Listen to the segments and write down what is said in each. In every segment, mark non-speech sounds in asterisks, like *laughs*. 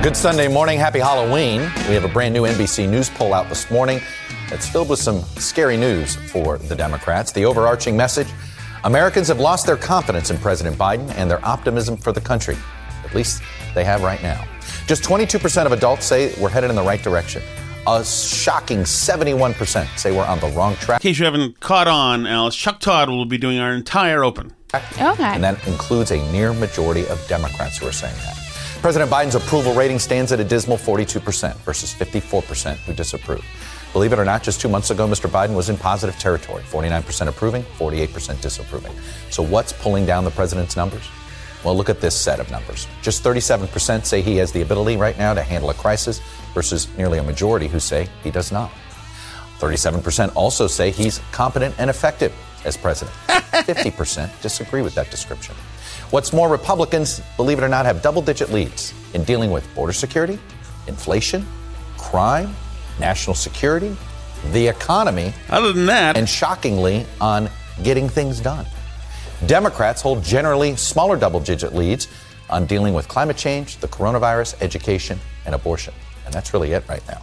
Good Sunday morning. Happy Halloween. We have a brand new NBC News poll out this morning that's filled with some scary news for the Democrats. The overarching message Americans have lost their confidence in President Biden and their optimism for the country. At least they have right now. Just 22% of adults say we're headed in the right direction. A shocking 71% say we're on the wrong track. In case you haven't caught on, Alice, Chuck Todd will be doing our entire open. Okay. And that includes a near majority of Democrats who are saying that. President Biden's approval rating stands at a dismal 42% versus 54% who disapprove. Believe it or not, just two months ago, Mr. Biden was in positive territory 49% approving, 48% disapproving. So, what's pulling down the president's numbers? Well, look at this set of numbers. Just 37% say he has the ability right now to handle a crisis versus nearly a majority who say he does not. 37% also say he's competent and effective as president. *laughs* 50% disagree with that description. What's more, Republicans, believe it or not, have double digit leads in dealing with border security, inflation, crime, national security, the economy, Other than that, and shockingly, on getting things done. Democrats hold generally smaller double digit leads on dealing with climate change, the coronavirus, education, and abortion. And that's really it right now.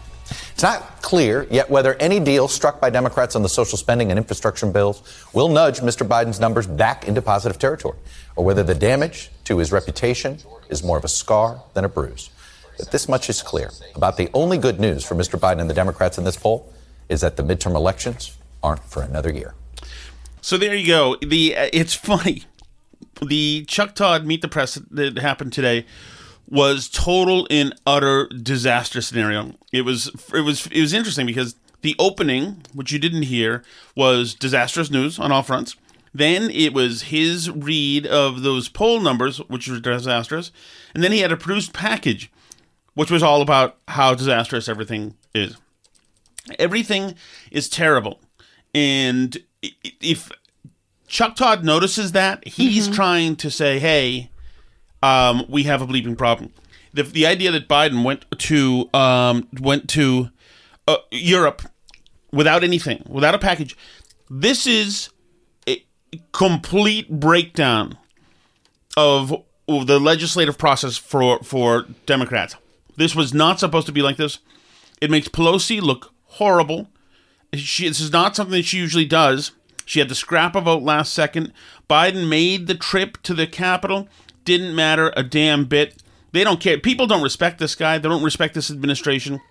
It's not clear yet whether any deal struck by Democrats on the social spending and infrastructure bills will nudge Mr. Biden's numbers back into positive territory, or whether the damage to his reputation is more of a scar than a bruise. But this much is clear about the only good news for Mr. Biden and the Democrats in this poll is that the midterm elections aren't for another year. So there you go. The uh, it's *laughs* funny. The Chuck Todd meet the press that happened today was total and utter disaster scenario. It was it was it was interesting because the opening, which you didn't hear, was disastrous news on all fronts. Then it was his read of those poll numbers, which were disastrous, and then he had a produced package, which was all about how disastrous everything is. Everything is terrible, and if Chuck Todd notices that, he's mm-hmm. trying to say, "Hey, um, we have a bleeping problem." The the idea that Biden went to um, went to uh, Europe without anything, without a package, this is a complete breakdown of, the legislative process for for Democrats. This was not supposed to be like this. It makes Pelosi look horrible. She, this is not something that she usually does. She had to scrap a vote last second. Biden made the trip to the Capitol. Didn't matter a damn bit. They don't care. People don't respect this guy. They don't respect this administration.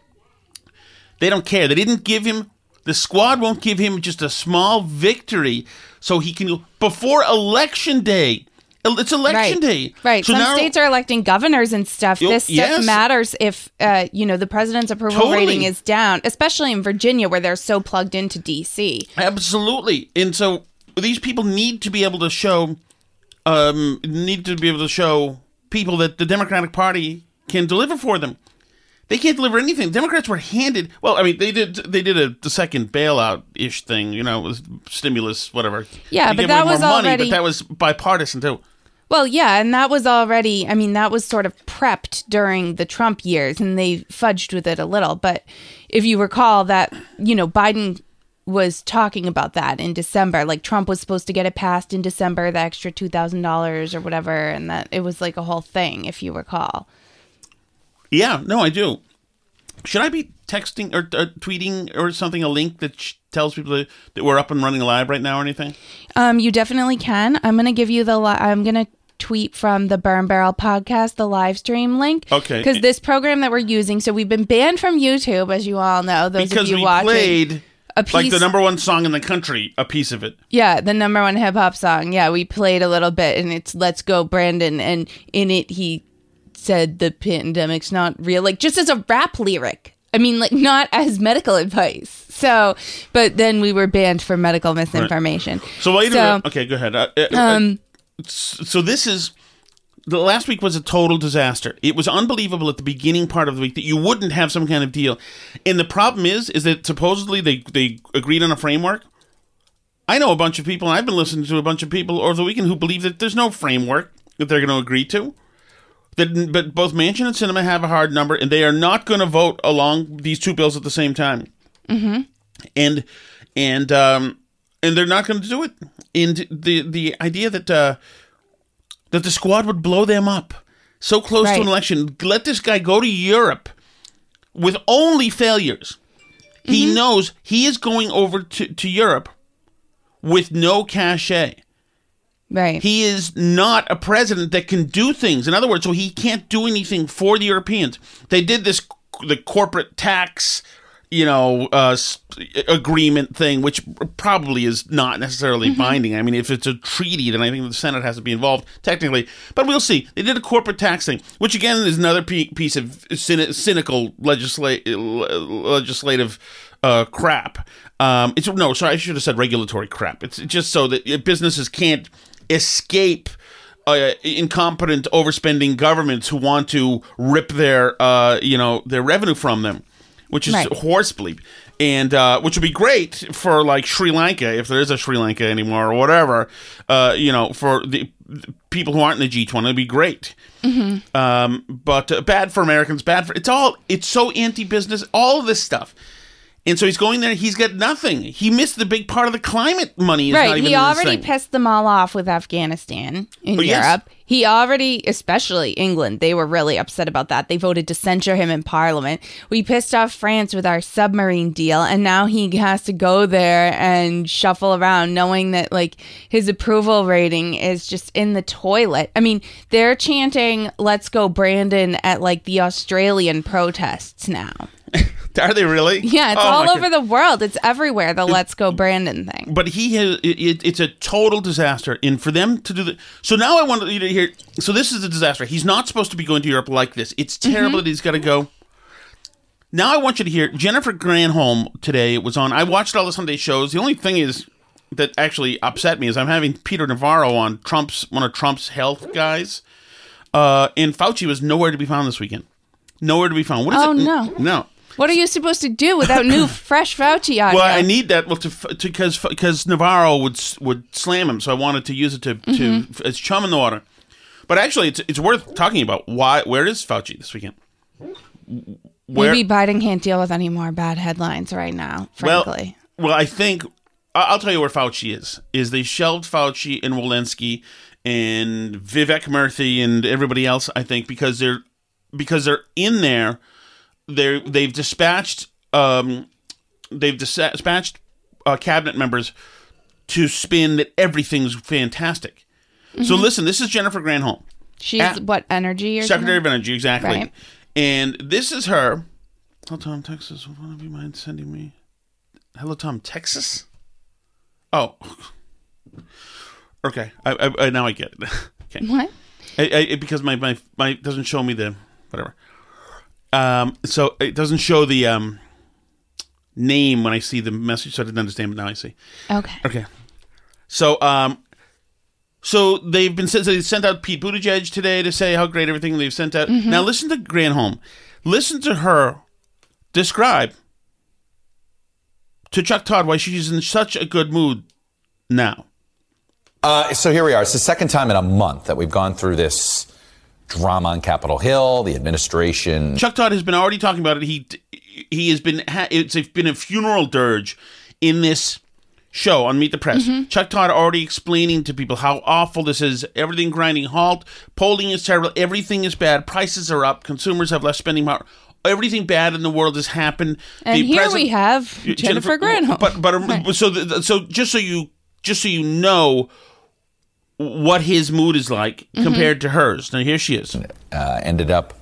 They don't care. They didn't give him, the squad won't give him just a small victory so he can, before election day. It's election right. day. Right. So Some now- states are electing governors and stuff. Yo- this stuff yes. matters if uh, you know the president's approval Totally. rating is down, especially in Virginia where they're so plugged into DC. Absolutely. And so these people need to be able to show um need to be able to show people that the Democratic Party can deliver for them. They can't deliver anything. Democrats were handed. Well, I mean, they did. They did a the second bailout ish thing. You know, it was stimulus, whatever. Yeah, They but that was money, already- But that was bipartisan too. Well, yeah, and that was already, I mean, that was sort of prepped during the Trump years and they fudged with it a little. But if you recall that, you know, Biden was talking about that in December. Like Trump was supposed to get it passed in December, the extra $2,000 or whatever. And that it was like a whole thing, if you recall. Yeah, no, I do. Should I be texting or uh, tweeting or something a link that sh- tells people that, that we're up and running live right now or anything? Um, you definitely can. I'm going to give you the, li- I'm going to tweet from the Burn Barrel podcast, the live stream link. Okay. Because this program that we're using, so we've been banned from YouTube, as you all know. Those because of you we watching. played a like the number one song in the country, a piece of it. Yeah, the number one hip hop song. Yeah, we played a little bit and it's Let's Go Brandon. And in it, he said the pandemic's not real, like just as a rap lyric. I mean, like not as medical advice. So, but then we were banned for medical misinformation. So wait a So- minute. Okay, go ahead. Uh, uh, uh, Um, so this is the last week was a total disaster. It was unbelievable at the beginning part of the week that you wouldn't have some kind of deal. And the problem is, is that supposedly they they agreed on a framework. I know a bunch of people, and I've been listening to a bunch of people over the weekend who believe that there's no framework that they're going to agree to. That, but both Manchin and Sinema have a hard number, and they are not going to vote along these two bills at the same time and and um and they're not going to do it. And the the idea that uh, that the squad would blow them up so close to an election, let this guy go to Europe with only failures. He Mm-hmm. knows he is going over to, to Europe with no cachet. right. He is not a president that can do things. In other words, so he can't do anything for the Europeans. They did this the corporate tax, you know, uh, agreement thing, which probably is not necessarily binding. I mean, if it's a treaty, then I think the Senate has to be involved technically. But we'll see. They did a corporate tax thing, which again is another piece of cyni- cynical legisla- legislative uh, crap. Um, it's no, sorry, I should have said regulatory crap. It's just so that uh, businesses can't escape uh, incompetent, overspending governments who want to rip their, uh, you know, their revenue from them, which is Right. horse bleep. And uh, which would be great for like Sri Lanka, if there is a Sri Lanka anymore or whatever. Uh, you know, for the, people who aren't in the G twenty, it'd be great. Um, but uh, bad for Americans, bad for it's all. It's so anti-business, all of this stuff. And so he's going there. He's got nothing. He missed the big part of the climate money. Is not Right. He already pissed them all off with Afghanistan in Oh, yes. Europe. He already, especially England, they were really upset about that. They voted to censure him in Parliament. We pissed off France with our submarine deal, and now he has to go there and shuffle around knowing that, like, his approval rating is just in the toilet. I mean, they're chanting, let's go, Brandon, at, like, the Australian protests now. Are they really? Yeah, it's Oh, all over the world. It's everywhere, the let's go, Brandon thing. but he has it, it, it's a total disaster. And for them to do the so now i want you to hear so this is a disaster. He's not supposed to be going to europe like this. It's terrible that he's got to go. Now i want you to hear jennifer granholm today was on i watched all the sunday shows. The only thing is that actually upset me is i'm having peter navarro on trump's one of trump's health guys. Uh and fauci was nowhere to be found this weekend. Nowhere to be found. What is Oh, it? no. no What are you supposed to do without new, *laughs* fresh Fauci audio? Well, I need that well to because because Navarro would would slam him, so I wanted to use it to Mm-hmm. to as chum in the water. But actually, it's it's worth talking about. Why? Where is Fauci this weekend? Where? Maybe Biden can't deal with any more bad headlines right now, well, frankly. well, I think I'll tell you where Fauci is. Is they shelved Fauci and Walensky and Vivek Murthy and everybody else. I think because they're because they're in there. They they've dispatched um they've dispatched uh, cabinet members to spin that everything's fantastic. So listen, this is Jennifer Granholm, She's at- what energy or Secretary of? Energy, exactly. Right. And this is her. Hello, Tom, Texas. Would one of you mind sending me? Hello, Tom, Texas. Oh, okay. I, I, I now I get it. *laughs* okay. What? I, I, it- because my, my my doesn't show me the whatever. Um, so it doesn't show the um name when I see the message, so I didn't understand, but now I see. Okay. Okay. So um So they've been sent. So they sent out Pete Buttigieg today to say how great everything they've sent out. Now listen to Granholm. Listen to her describe to Chuck Todd why she's in such a good mood now. Uh, so here we are. It's the second time in a month that we've gone through this drama on Capitol Hill. The administration. Chuck Todd has been already talking about it. He he has been ha- it's been a funeral dirge in this show on Meet the Press. Mm-hmm. Chuck Todd already explaining to people how awful this is. Everything grinding halt. Polling is terrible. Everything is bad. Prices are up. Consumers have less spending power. Everything bad in the world has happened. And The here president- we have Jennifer, Granholm. But but so the, so just so you just so you know what his mood is like Mm-hmm. compared to hers. Now here she is. uh, ended up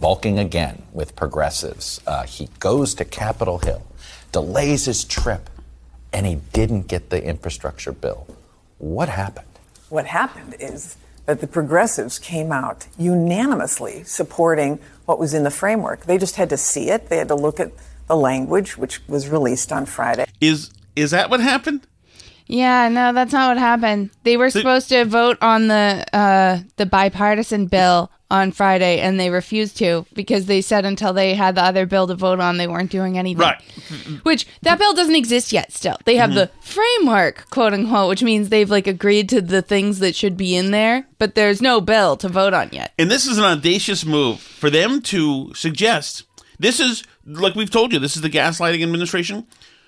balking again with progressives. Uh, he goes to Capitol Hill, delays his trip, and he didn't get the infrastructure bill. What happened? What happened is that the progressives came out unanimously supporting what was in the framework. They just had to see it. They had to look at the language, which was released on Friday. Is is that what happened? Yeah, no, that's not what happened. They were supposed to vote on the uh, the bipartisan bill on Friday, and they refused to because they said until they had the other bill to vote on, they weren't doing anything. Right. Which that bill doesn't exist yet. Still, they have the framework, quote unquote, which means they've like agreed to the things that should be in there, but there's no bill to vote on yet. And this is an audacious move for them to suggest this is like we've told you, this is the gaslighting administration.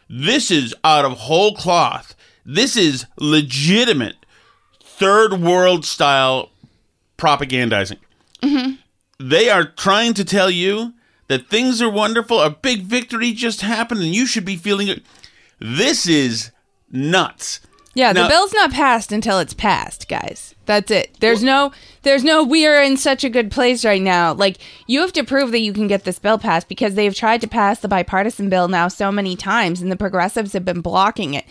This is out of whole cloth. This is legitimate third world style propagandizing. Mm-hmm. They are trying to tell you that things are wonderful, a big victory just happened, and you should be feeling it. This is nuts. Yeah, the bill's not passed until it's passed, guys. That's it. There's no there's no we are in such a good place right now. Like you have to prove that you can get this bill passed because they've tried to pass the bipartisan bill now so many times and the progressives have been blocking it.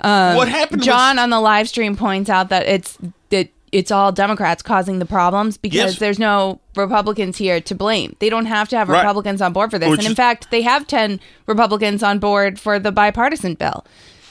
Um, What happened was- John on the live stream points out that it's that it's all Democrats causing the problems because Yes. there's no Republicans here to blame. They don't have to have Right. Republicans on board for this. Which and in fact, they have 10 Republicans on board for the bipartisan bill.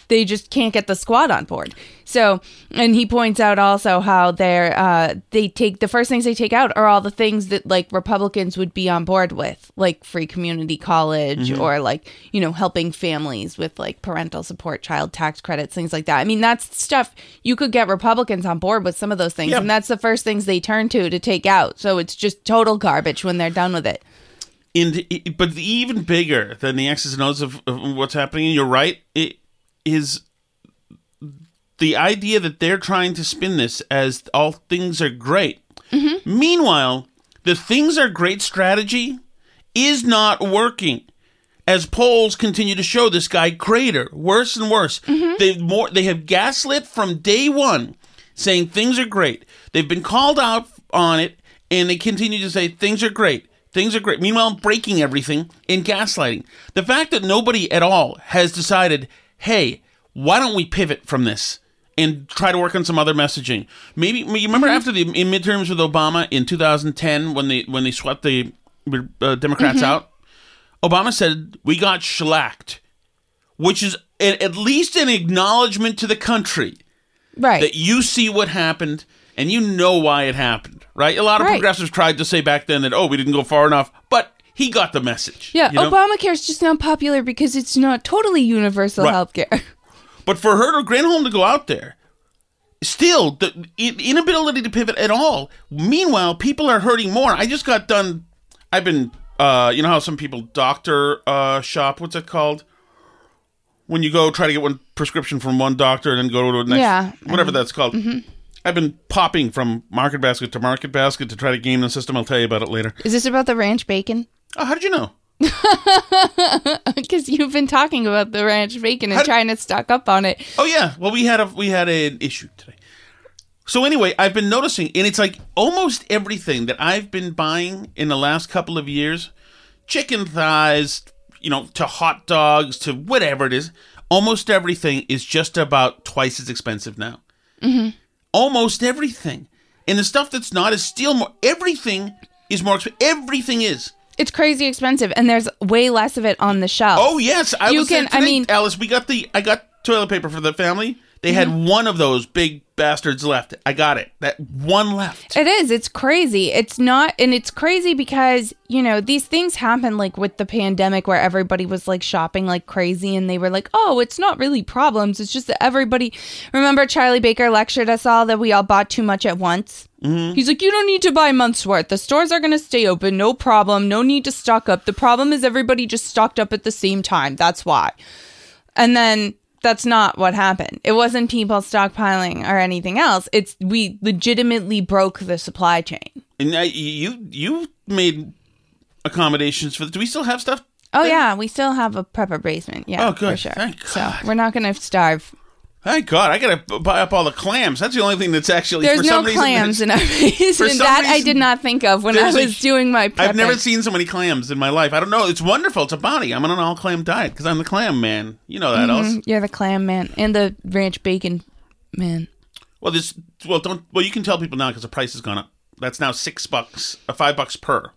They just can't get the squad on board. So, and he points out also how they're uh, they take the first things they take out are all the things that like Republicans would be on board with, like free community college Mm-hmm. or like you know helping families with like parental support, child tax credits, things like that. I mean, that's stuff you could get Republicans on board with some of those things, Yeah. and that's the first things they turn to to take out. So it's just total garbage when they're done with it. in but even bigger than the X's and O's of, of what's happening. You're right. It is the idea that they're trying to spin this as all things are great. Mm-hmm. Meanwhile, the things are great strategy is not working. As polls continue to show this guy greater, worse and worse. Mm-hmm. They more they have gaslit from day one, saying things are great. They've been called out on it, and they continue to say things are great. Things are great. Meanwhile, breaking everything and gaslighting. The fact that nobody at all has decided, hey, why don't we pivot from this and try to work on some other messaging? Maybe you remember after the in midterms with Obama in 2010 when they when they swept the uh, Democrats out. Obama said we got shellacked, which is at, at least an acknowledgement to the country Right. that you see what happened and you know why it happened, right? A lot of Right. progressives tried to say back then that oh we didn't go far enough, but he got the message. yeah, you know? Obamacare's just not popular because it's not totally universal Right. health care. *laughs* But for her to Granholm to go out there, still the in- inability to pivot at all. Meanwhile, people are hurting more. I just got done. I've been, uh, you know how some people doctor uh, shop. What's it called? When you go try to get one prescription from one doctor and then go to the next, Yeah, whatever that's called. I've been popping from Market Basket to Market Basket to try to game the system. I'll tell you about it later. Is this about the ranch bacon? Oh, how did you know? *laughs* Because you've been talking about the ranch bacon and How- trying to stock up on it. Oh yeah. Well, we had a we had an issue today. So anyway, I've been noticing, and it's like almost everything that I've been buying in the last couple of years, chicken thighs, you know, to hot dogs, to whatever it is, almost everything is just about twice as expensive now. Mm-hmm. Almost everything, and the stuff that's not is still more. Everything is more expensive. Everything is. It's crazy expensive, and there's way less of it on the shelf. Oh yes, I You was can- I mean- Alice, we got the I got toilet paper for the family. They had Mm-hmm. one of those big bastards left. I got it. That one left. It is. It's crazy. It's not, and it's crazy because, you know, these things happen like with the pandemic where everybody was like shopping like crazy and they were like, oh, it's not really problems. It's just that everybody. Remember, Charlie Baker lectured us all that we all bought too much at once? Mm-hmm. He's like, you don't need to buy months worth. The stores are going to stay open. No problem. No need to stock up. The problem is everybody just stocked up at the same time. That's why. And then that's not what happened. It wasn't people stockpiling or anything else. It's we legitimately broke the supply chain. And uh, you you made accommodations for. The, do we still have stuff? Oh yeah, we still have a prepper basement. Yeah, Oh, good. for sure. Thank So we're not going to starve. Thank God, I gotta buy up all the clams. That's the only thing that's actually. There's for no some reason, clams in our *laughs* basement. some That I did not think of when I was doing my. Prepping. I've never seen so many clams in my life. I don't know. It's wonderful. It's a bounty. I'm on an all clam diet because I'm the clam man. You know that, else. Mhm, You're the clam man and the ranch bacon man. Well, this. Well, don't. Well, you can tell people now because the price has gone up. That's now six bucks, uh, five bucks per.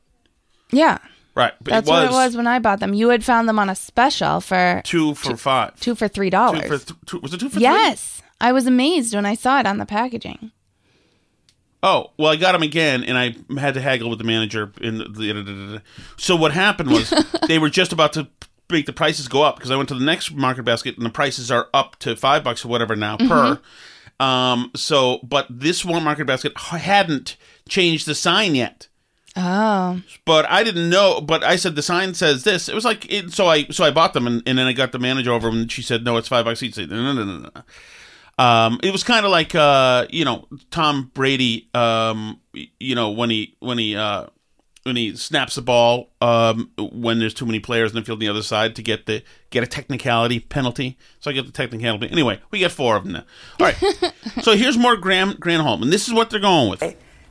Yeah, Right. But that's it was what it was when I bought them. You had found them on a special for two for five. two for three Two dollars. for th- two, was it two for three? Yes, I was amazed when I saw it on the packaging. Oh well, I got them again, and I had to haggle with the manager. In the, so what happened was *laughs* they were just about to make the prices go up because I went to the next market basket, and the prices are up to five bucks or whatever now per. Um. So, but this one market basket hadn't changed the sign yet. Oh, But I didn't know. But I said the sign says this. It was like it, so. I so I bought them, and, and then I got the manager over, and she said, "No, it's five bucks each." I said, No, no, no, no, no. Um, it was kind of like uh, you know Tom Brady. Um, you know when he when he uh, when he snaps the ball um, when there's too many players in the field on the other side to get the get a technicality penalty. So I get the technicality. Anyway, we get four of them now. All right. *laughs* so here's more Graham Granholm, and this is what they're going with.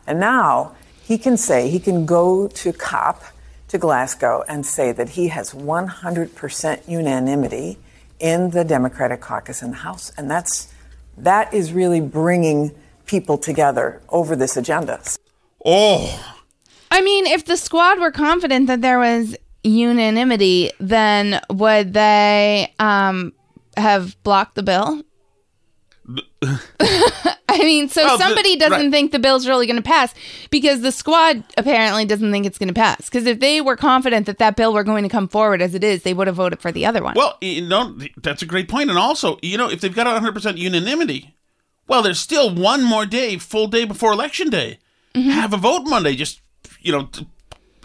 And now he can say, he can go to COP, to Glasgow, and say that he has 100% unanimity in the Democratic caucus in the House. And that's, that is really bringing people together over this agenda. Oh. I mean, if the squad were confident that there was unanimity, then would they um, have blocked the bill? *laughs* I mean, so Well, the- somebody doesn't right. think the bill's really going to pass because the squad apparently doesn't think it's going to pass. Because if they were confident that that bill were going to come forward as it is, they would have voted for the other one. Well, you know, that's a great point. And also, you know, if they've got 100% unanimity, well, there's still one more day, full day before election day. Mm-hmm. Have a vote Monday. Just, you know,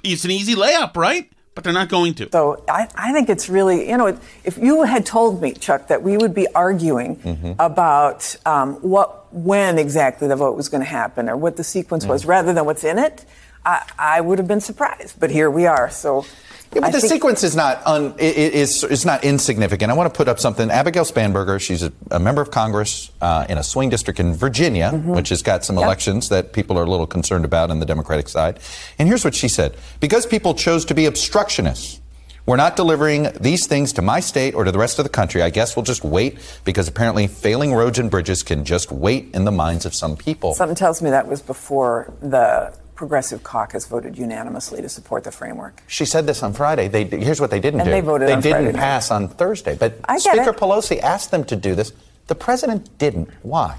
it's an easy layup, right? But they're not going to. So I, I think it's really, you know, if you had told me, Chuck, that we would be arguing about um, what, when exactly the vote was going to happen or what the sequence was, rather than what's in it, I, I would have been surprised. But here we are. So Yeah, but I the sequence is not un, is is not insignificant. I want to put up something. Abigail Spanberger, she's a, a member of Congress uh, in a swing district in Virginia, which has got some Yep. elections that people are a little concerned about on the Democratic side. And here's what she said: Because people chose to be obstructionists. We're not delivering these things to my state or to the rest of the country. I guess we'll just wait because apparently failing roads and bridges can just wait in the minds of some people. Something tells me that was before the Progressive Caucus voted unanimously to support the framework. She said this on Friday. They, here's what they didn't And do. they voted on didn't Friday night. pass on Thursday. But I Speaker it. Pelosi asked them to do this. The president didn't. Why?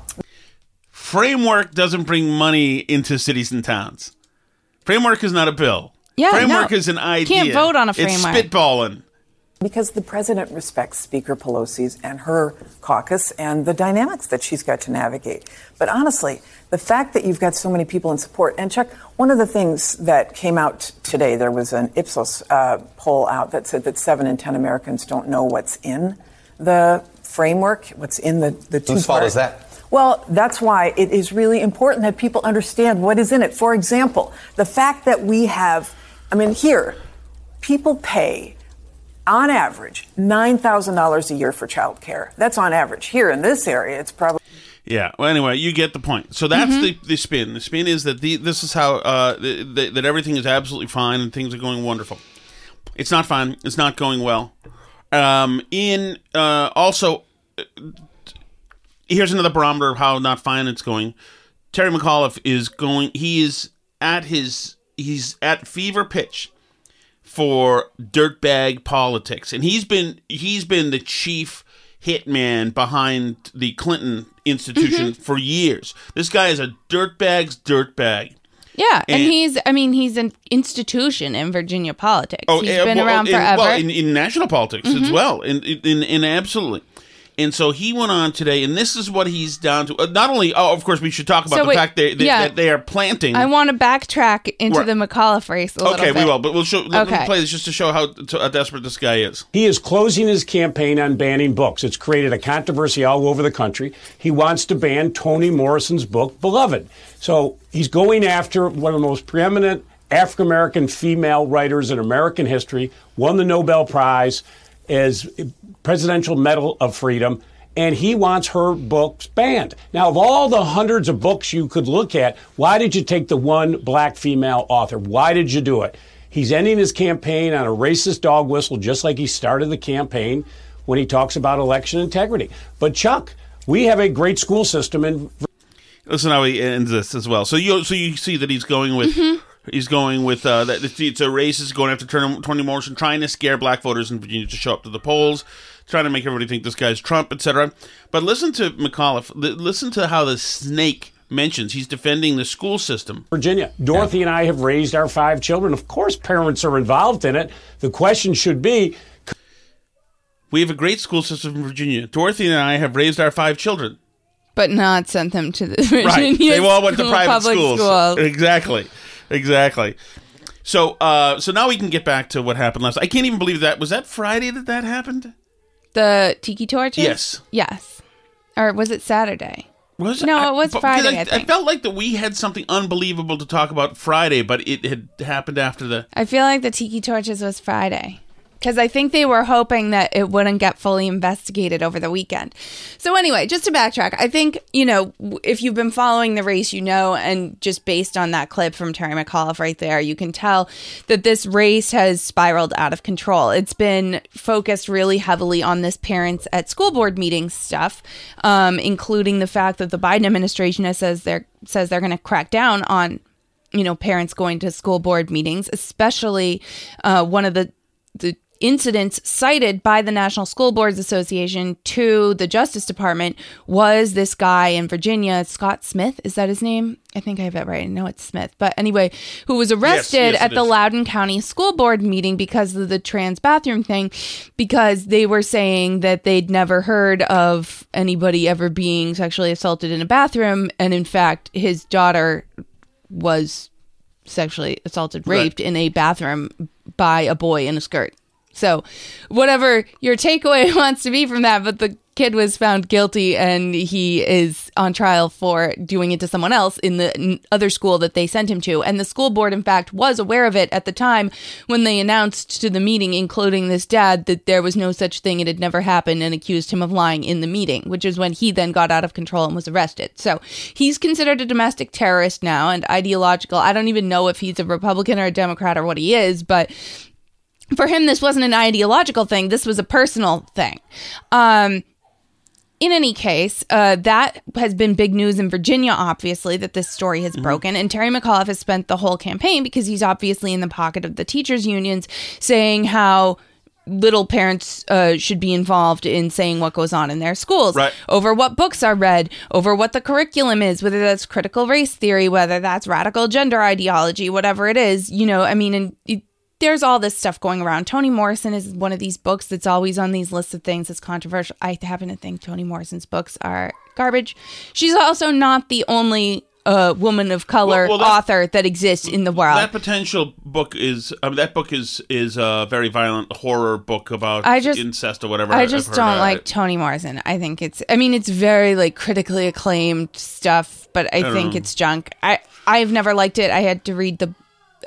Framework doesn't bring money into cities and towns. Framework is not a bill. Yeah, Framework no. is an idea. You Can't vote on a framework. It's framework. spitballing. Because the president respects Speaker Pelosi's and her caucus and the dynamics that she's got to navigate. But honestly, the fact that you've got so many people in support, and Chuck, one of the things that came out today, there was an Ipsos uh, poll out that said that seven in 10 Americans don't know what's in the framework, what's in the, the two Whose fault is that? Well, that's why it is really important that people understand what is in it. For example, the fact that we have, I mean, here, people pay on average $9,000 a year for childcare. That's on average. Here in this area, it's probably Yeah. Well, anyway, you get the point. So that's Mm-hmm. the, the spin. The spin is that the, this is how uh, the, the, that everything is absolutely fine and things are going wonderful. It's not fine. It's not going well. Um, in uh, also, uh, here's another barometer of how not fine it's going. Terry McAuliffe is going. He is at his. He's at fever pitch for dirtbag politics, and he's been he's been the chief hitman behind the Clinton institution Mm-hmm. for years. This guy is a dirtbag's dirtbag. Yeah, and, And- he's I mean he's an institution in Virginia politics. he's yeah, He's been well, around in, forever. Well, in, in national politics as Mhm. well, in, in in absolutely. And so he went on today, and this is what he's down to. Uh, not only, oh, of course, we should talk about So the wait, fact that, that, yeah. that they are planting. I want to backtrack into Right. the McAuliffe race a little okay, bit. we will, but we'll show. Let, let me Okay. play this just to show how, to, how desperate this guy is. He is closing his campaign on banning books. It's created a controversy all over the country. He wants to ban Toni Morrison's book, Beloved. So he's going after one of the most preeminent African American female writers in American history, won the Nobel Prize as Presidential Medal of Freedom. And he wants her books banned. Now, of all the hundreds of books you could look at, why did you take the one black female author? Why did you do it? He's ending his campaign on a racist dog whistle, just like he started the campaign when he talks about election integrity. But Chuck, we have a great school system in Listen how he ends this as well. So you so you see that he's going with he's going with uh, that it's, it's a racist going after Toni Toni Morrison, trying to scare black voters in Virginia to show up to the polls, trying to make everybody think this guy's Trump, etc. But listen to McAuliffe. Li- Listen to how the snake mentions he's defending the school system. Virginia. Dorothy and I have raised our five children. Of course, parents are involved in it. The question should be We have a great school system in Virginia. Dorothy and I have raised our five children. but not sent them to the Virginia right. They all went to private public schools. schools. Exactly. Exactly. So, uh, so now we can get back to what happened last. I can't even believe that was that Friday that that happened. The tiki torches. Yes. Yes. Or was it Saturday? Was no, I- it was but- Friday. I, I, I felt like that we had something unbelievable to talk about Friday, but it had happened after the. I feel like the tiki torches was Friday. Because I think they were hoping that it wouldn't get fully investigated over the weekend. So, anyway, just to backtrack, I think, you know, if you've been following the race, you know, and just based on that clip from Terry McAuliffe right there, you can tell that this race has spiraled out of control. It's been focused really heavily on this parents at school board meetings stuff, um, including the fact that the Biden administration has says they're says they're going to crack down on you know parents going to school board meetings especially uh, one of the the incidents cited by the national school boards association to the justice department was this guy in virginia scott smith is that his name i think i have it right i know it's smith but anyway who was arrested yes, at the is. loudoun county school board meeting because of the trans bathroom thing because they were saying that they'd never heard of anybody ever being sexually assaulted in a bathroom and in fact his daughter was sexually assaulted, Right. raped in a bathroom by a boy in a skirt. So, whatever your takeaway *laughs* wants to be from that, but the kid was found guilty and he is on trial for doing it to someone else in the other school that they sent him to. And the school board, in fact, was aware of it at the time when they announced to the meeting, including this dad, that there was no such thing, it had never happened, and accused him of lying in the meeting, which is when he then got out of control and was arrested. So he's considered a domestic terrorist now and ideological. I don't even know if he's a Republican or a Democrat or what he is, but for him, this wasn't an ideological thing. This was a personal thing. Um, in any case, uh, that has been big news in Virginia, obviously, that this story has broken. And Terry McAuliffe has spent the whole campaign because he's obviously in the pocket of the teachers' unions saying how little parents uh, should be involved in saying what goes on in their schools Right. over what books are read over what the curriculum is whether that's critical race theory whether that's radical gender ideology whatever it is you know i mean and it, there's all this stuff going around toni morrison is one of these books that's always on these lists of things that's controversial i happen to think toni morrison's books are garbage she's also not the only uh, woman of color Well- well, that- author that exists in the world That potential book is um, that book is is a very violent horror book about I just- incest or whatever. I just don't like Toni Morrison. I think it's. I mean, it's very like critically acclaimed stuff, but I, I think know. it's junk. I I've never liked it. I had to read the.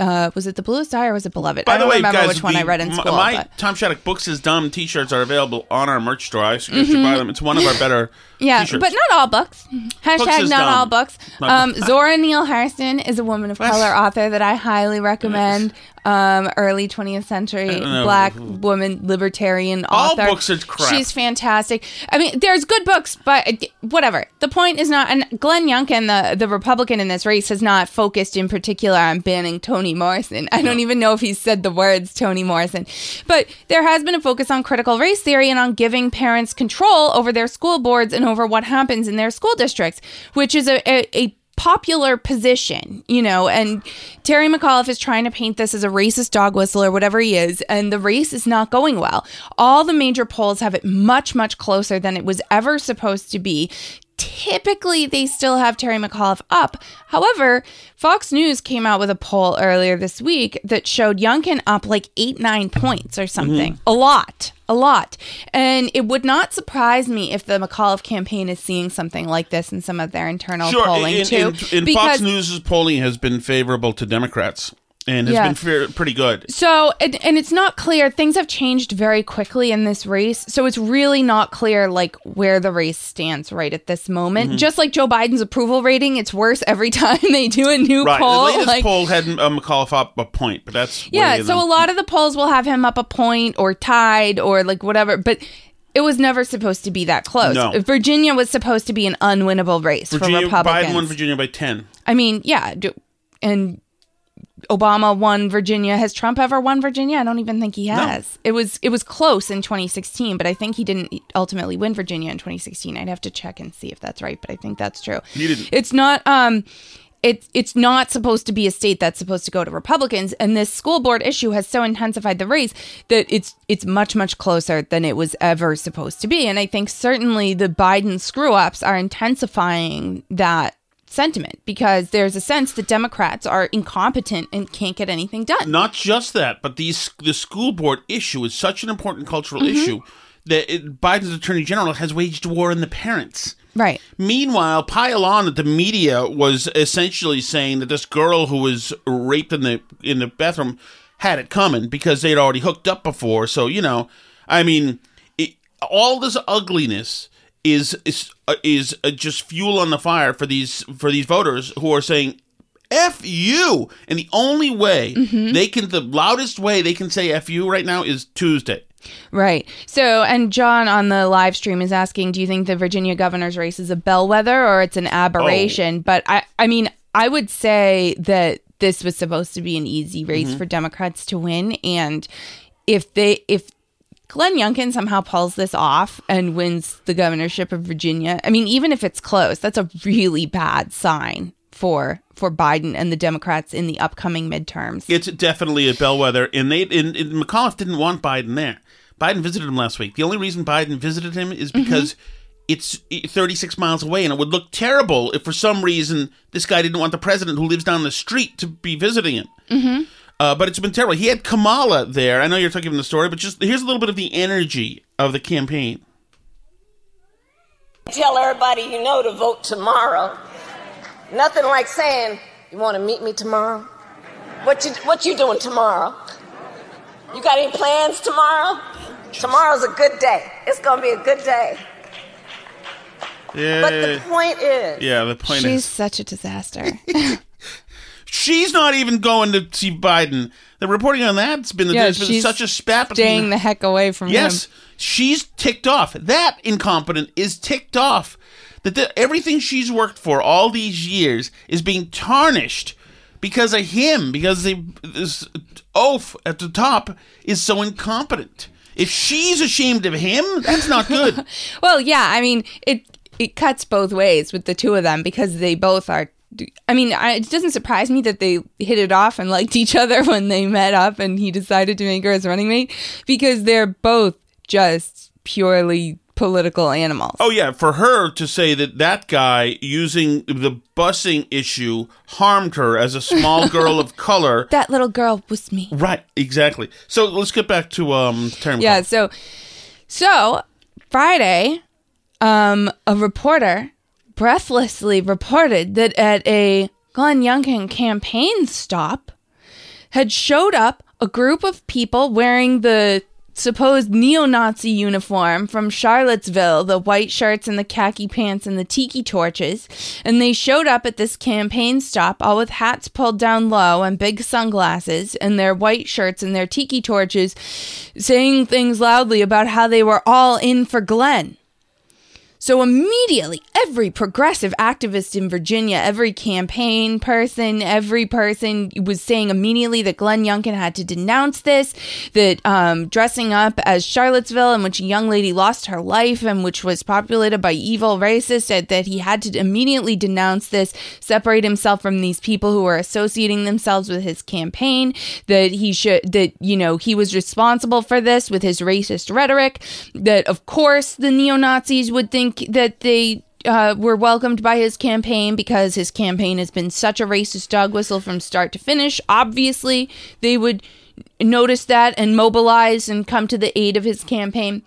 Uh, was it the Bluest Eye or was it Beloved? By I the don't way, remember guys, which one the- I read in school. My Tom Shattuck books is dumb T-shirts are available on our merch store. I suggest you Mhm. buy them. It's one of our better yeah, T-shirts. but not all books. Hashtag is not dumb. all books. Um, Zora Neale Hurston is a woman of color author that I highly recommend. Um, early 20th century black woman libertarian All author. books are crap. She's fantastic. I mean, there's good books, but uh, whatever. The point is not. And Glenn Youngkin, the the Republican in this race, has not focused in particular on banning Toni Morrison. I don't even know if he's said the words Toni Morrison, but there has been a focus on critical race theory and on giving parents control over their school boards and over what happens in their school districts, which is a, a, a popular position, you know, and Terry McAuliffe is trying to paint this as a racist dog whistle or whatever he is, and the race is not going well. All the major polls have it much, much closer than it was ever supposed to be. Typically, they still have Terry McAuliffe up. However, Fox News came out with a poll earlier this week that showed Youngkin up like eight, nine points or something. Mm-hmm. A lot, a lot. And it would not surprise me if the McAuliffe campaign is seeing something like this in some of their internal Sure, polling in, too. in, in because Fox News' polling has been favorable to Democrats and has Yeah. been fair, pretty good. So, and, and it's not clear. Things have changed very quickly in this race. So it's really not clear, like, where the race stands right at this moment. Mhm. Just like Joe Biden's approval rating, it's worse every *laughs* time they do a new Right, poll. the latest like- poll had uh, McAuliffe up a point, but that's yeah, so a lot of the polls will have him up a point or tied or like whatever. But it was never supposed to be that close. No. Virginia was supposed to be an unwinnable race Virginia, for Republicans. Biden won Virginia by ten. I mean, yeah, and Obama won Virginia. Has Trump ever won Virginia? I don't even think he has. It was it was close in 2016, but I think he didn't ultimately win Virginia in 2016. I'd have to check and see if that's right, but I think that's true. He didn't. It's not um it's it's not supposed to be a state that's supposed to go to Republicans and this school board issue has so intensified the race that it's it's much much closer than it was ever supposed to be and I think certainly the Biden screw ups are intensifying that sentiment because there's a sense that Democrats are incompetent and can't get anything done. Not just that, but these the school board issue is such an important cultural Mhm. issue that it, Biden's attorney general has waged war on the parents. Right. Meanwhile, pile on that the media was essentially saying that this girl who was raped in the in the bathroom had it coming because they'd already hooked up before. So you know, I mean, it, all this ugliness is is uh, is uh, just fuel on the fire for these for these voters who are saying. F you, and the only way they can, the loudest way they can say F you right now is Tuesday. Right. So, and John on the live stream is asking, do you think the Virginia governor's race is a bellwether or it's an aberration? But I, I mean, I would say that this was supposed to be an easy race Mm-hmm. Mhm. for Democrats to win, and if they, if Glenn Youngkin somehow pulls this off and wins the governorship of Virginia, I mean, even if it's close, that's a really bad sign for for Biden and the Democrats in the upcoming midterms. It's definitely a bellwether, and they and, and McAuliffe didn't want Biden there. Biden visited him last week. The only reason Biden visited him is because it's 36 miles away, and it would look terrible if for some reason this guy didn't want the president who lives down the street to be visiting him. Mm-hmm. Uh, but it's been terrible. He had Kamala there. I know you're talking about the story, but just here's a little bit of the energy of the campaign. Tell everybody you know to vote tomorrow. Nothing like saying, "You want to meet me tomorrow? What you What you doing tomorrow? You got any plans tomorrow? Tomorrow's a good day. It's gonna be a good day." Yeah. But the point is, yeah, the point She's is such a disaster. *laughs* she's not even going to see Biden. The reporting on that's been, Yeah, there's been she's such a spat between Staying the heck away from Yes, him. she's ticked off. That incompetent is ticked off. That the, everything she's worked for all these years is being tarnished because of him. Because they, this oaf at the top is so incompetent. If she's ashamed of him, that's not good. *laughs* Well, yeah, I mean, it it cuts both ways with the two of them because they both are. I mean, I, it doesn't surprise me that they hit it off and liked each other *laughs* when they met up and he decided to make her his running mate because they're both just purely political animals. Oh yeah, for her to say that that guy using the busing issue harmed her as a small *laughs* girl of color. That little girl was me. Right, exactly. So let's get back to um Terry Yeah, so so Friday, um, a reporter breathlessly reported that at a Glenn Youngkin campaign stop had showed up a group of people wearing the supposed neo-Nazi uniform from Charlottesville, the white shirts and the khaki pants and the tiki torches, and they showed up at this campaign stop all with hats pulled down low and big sunglasses and their white shirts and their tiki torches saying things loudly about how they were all in for Glenn. So immediately, every progressive activist in Virginia, every campaign person, every person was saying immediately that Glenn Youngkin had to denounce this, that um, dressing up as Charlottesville, in which a young lady lost her life and which was populated by evil racists, that, that he had to immediately denounce this, separate himself from these people who were associating themselves with his campaign, that he should, that, you know, he was responsible for this with his racist rhetoric, that of course the neo Nazis would think that they uh, were welcomed by his campaign because his campaign has been such a racist dog whistle from start to finish. Obviously, they would notice that and mobilize and come to the aid of his campaign.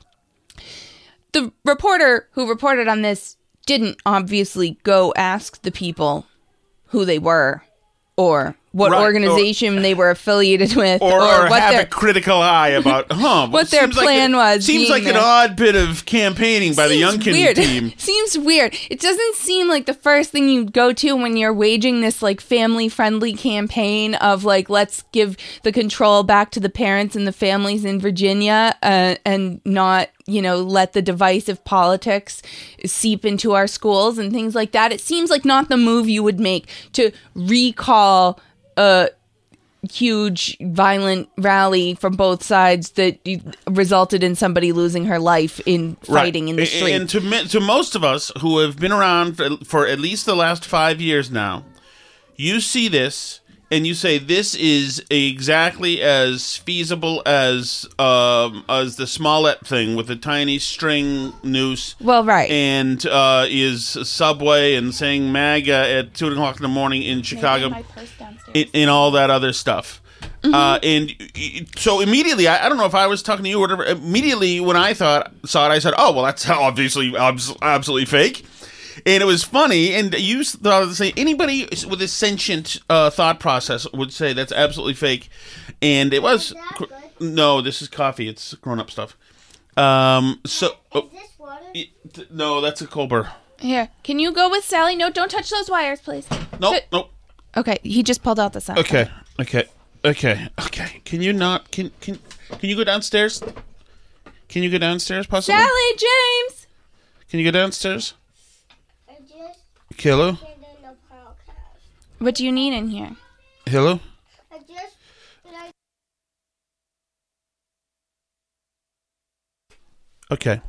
The reporter who reported on this didn't obviously go ask the people who they were or what Right, or- organization they were affiliated with or, or what have their a critical eye about huh, *laughs* What their seems like plan a- was Seems like an odd bit of campaigning by the Seems Youngkin weird. team. *laughs* Seems weird. It doesn't seem like the first thing you go to when you're waging this like family friendly campaign of like let's give the control back to the parents and the families in Virginia uh, and not you know let the divisive politics seep into our schools and things like that. It seems like not the move you would make to recall a huge violent rally from both sides that resulted in somebody losing her life in fighting in the street. And to to most of us who have been around for, for at least the last five years now, you see this and you say this is exactly as feasible as um, as the Smollett thing with the tiny string noose. Well, right. And uh, is Subway and saying MAGA at two o'clock in the morning in Chicago, and, and all that other stuff. Mm-hmm. Uh, and so immediately, I, I don't know if I was talking to you or whatever. Immediately, when I thought saw it, I said, "Oh, well, that's *laughs* obviously abs- absolutely fake." And it was funny, and you thought of the same. Anybody with a sentient uh, thought process would say that's absolutely fake, and it was. No, this is coffee. It's grown up stuff. Um. So. oh, y- th- no, that's a Colbert. Here, can you go with Sally? No, don't touch those wires, please. Nope. Sit- Nope. Okay, he just pulled out the sound. Okay. Okay. Okay. Okay. Can you not? Can can can you go downstairs? Can you go downstairs, possibly? Sally, James. Can you go downstairs? Hello. What do you need in here? Hello. Okay.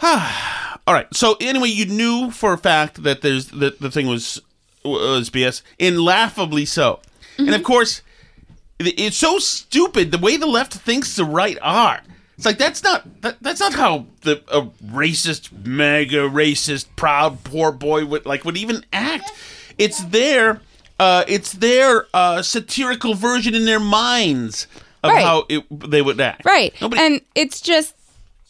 *sighs* All right. So anyway, you knew for a fact that there's that the thing was was BS, and laughably so. And of mm-hmm. course, it's so stupid the way the left thinks the right are. It's like that's not that, that's not how the a racist, mega racist, proud poor boy would like would even act. It's their uh, it's their uh, satirical version in their minds of Right. how it, they would act. Right. Nobody, and it's just,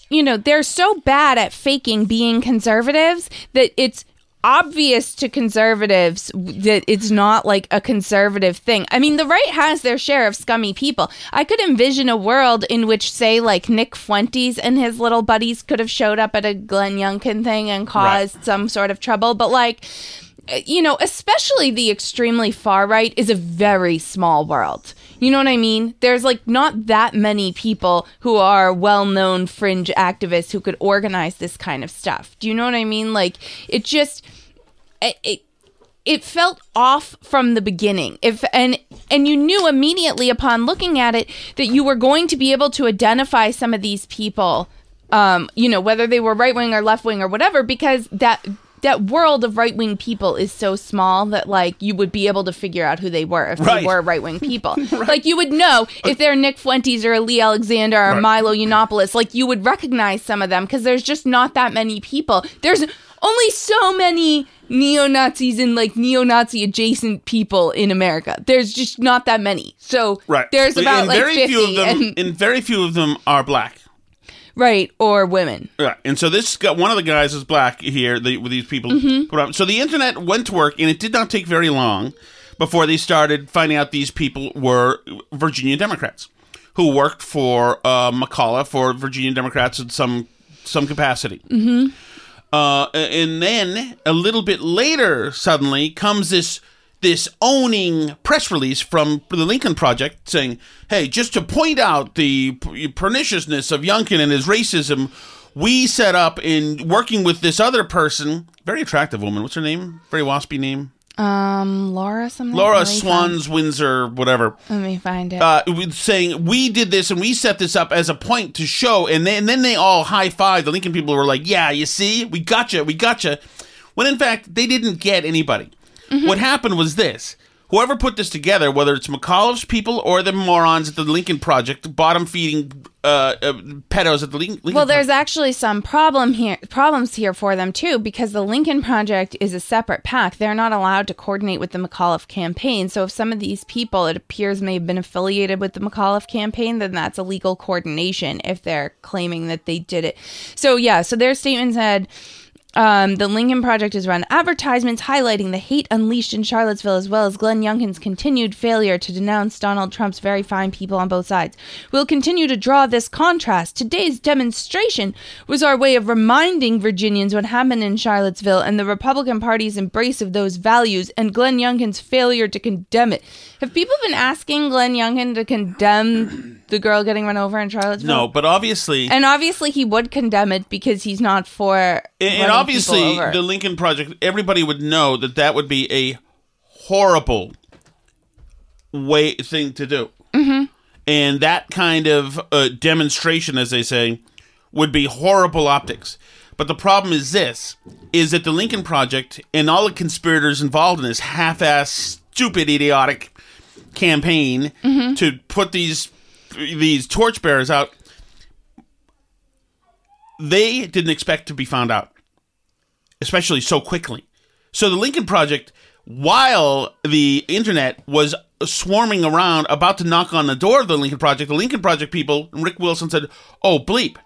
you know, they're so bad at faking being conservatives that it's obvious to conservatives that it's not like a conservative thing. I mean, the right has their share of scummy people. I could envision a world in which, say, like Nick Fuentes and his little buddies could have showed up at a Glenn Youngkin thing and caused some sort of trouble, but like, eh, you know, especially the extremely far right is a very small world. You know what I mean? There's like not that many people who are well known fringe activists who could organize this kind of stuff. Do you know what I mean? Like, it just, it, it, it felt off from the beginning. If and and you knew immediately upon looking at it that you were going to be able to identify some of these people, um, you know, whether they were right wing or left wing or whatever, because that that world of right wing people is so small that like you would be able to figure out who they were if Right. they were *laughs* right wing people. Like you would know if they're Nick Fuentes or Ali Alexander or Right. Milo Yiannopoulos. Like you would recognize some of them because there's just not that many people. There's only so many neo Nazis and like neo Nazi adjacent people in America. There's just not that many. So right. there's about and like very 50 few of them, and, and very few of them are black. Right or women. Right, and so this got one of the guys is black here. The, with these people Mhm. put up. So the internet went to work, and it did not take very long before they started finding out these people were Virginia Democrats who worked for uh, McAuliffe for Virginia Democrats in some some capacity. Mm-hmm. Uh, and then a little bit later, suddenly comes this this owning press release from the Lincoln Project saying, "Hey, just to point out the perniciousness of Youngkin and his racism, we set up in working with this other person, very attractive woman. What's her name? Very waspy name. Um, Laura something. Laura Swans Windsor, whatever." Let me find it. uh, saying we did this and we set this up as a point to show, and then, and then they all high five. The Lincoln people were like, "Yeah, you see, we gotcha, we gotcha," when in fact they didn't get anybody. What happened was this: whoever put this together, whether it's McAuliffe's people or the morons at the Lincoln Project, bottom feeding uh, uh, pedos at the Lin- Lincoln. well, there's actually some problem here, problems here for them too, because the Lincoln Project is a separate PAC. They're not allowed to coordinate with the McAuliffe campaign. So if some of these people, it appears, may have been affiliated with the McAuliffe campaign, then that's illegal coordination if they're claiming that they did it. So yeah, so their statement said. Um, the Lincoln Project has run advertisements highlighting the hate unleashed in Charlottesville, as well as Glenn Youngkin's continued failure to denounce Donald Trump's very fine people on both sides. We'll continue to draw this contrast. Today's demonstration was our way of reminding Virginians what happened in Charlottesville and the Republican Party's embrace of those values and Glenn Youngkin's failure to condemn it. Have people been asking Glenn Youngkin to condemn the girl getting run over in Charlottesville? no, but obviously, And obviously, he would condemn it because he's not for. running obviously, the Lincoln Project, everybody would know that that would be a horrible way thing to do. Mhm. and that kind of uh, demonstration, as they say, would be horrible optics. But the problem is this: is that the Lincoln Project and all the conspirators involved in this half-ass, stupid, idiotic campaign Mhm. to put these these torchbearers out, they didn't expect to be found out, especially so quickly. So the Lincoln Project, while the internet was swarming around, about to knock on the door of the Lincoln Project, the Lincoln Project people, and Rick Wilson said, "Oh bleep."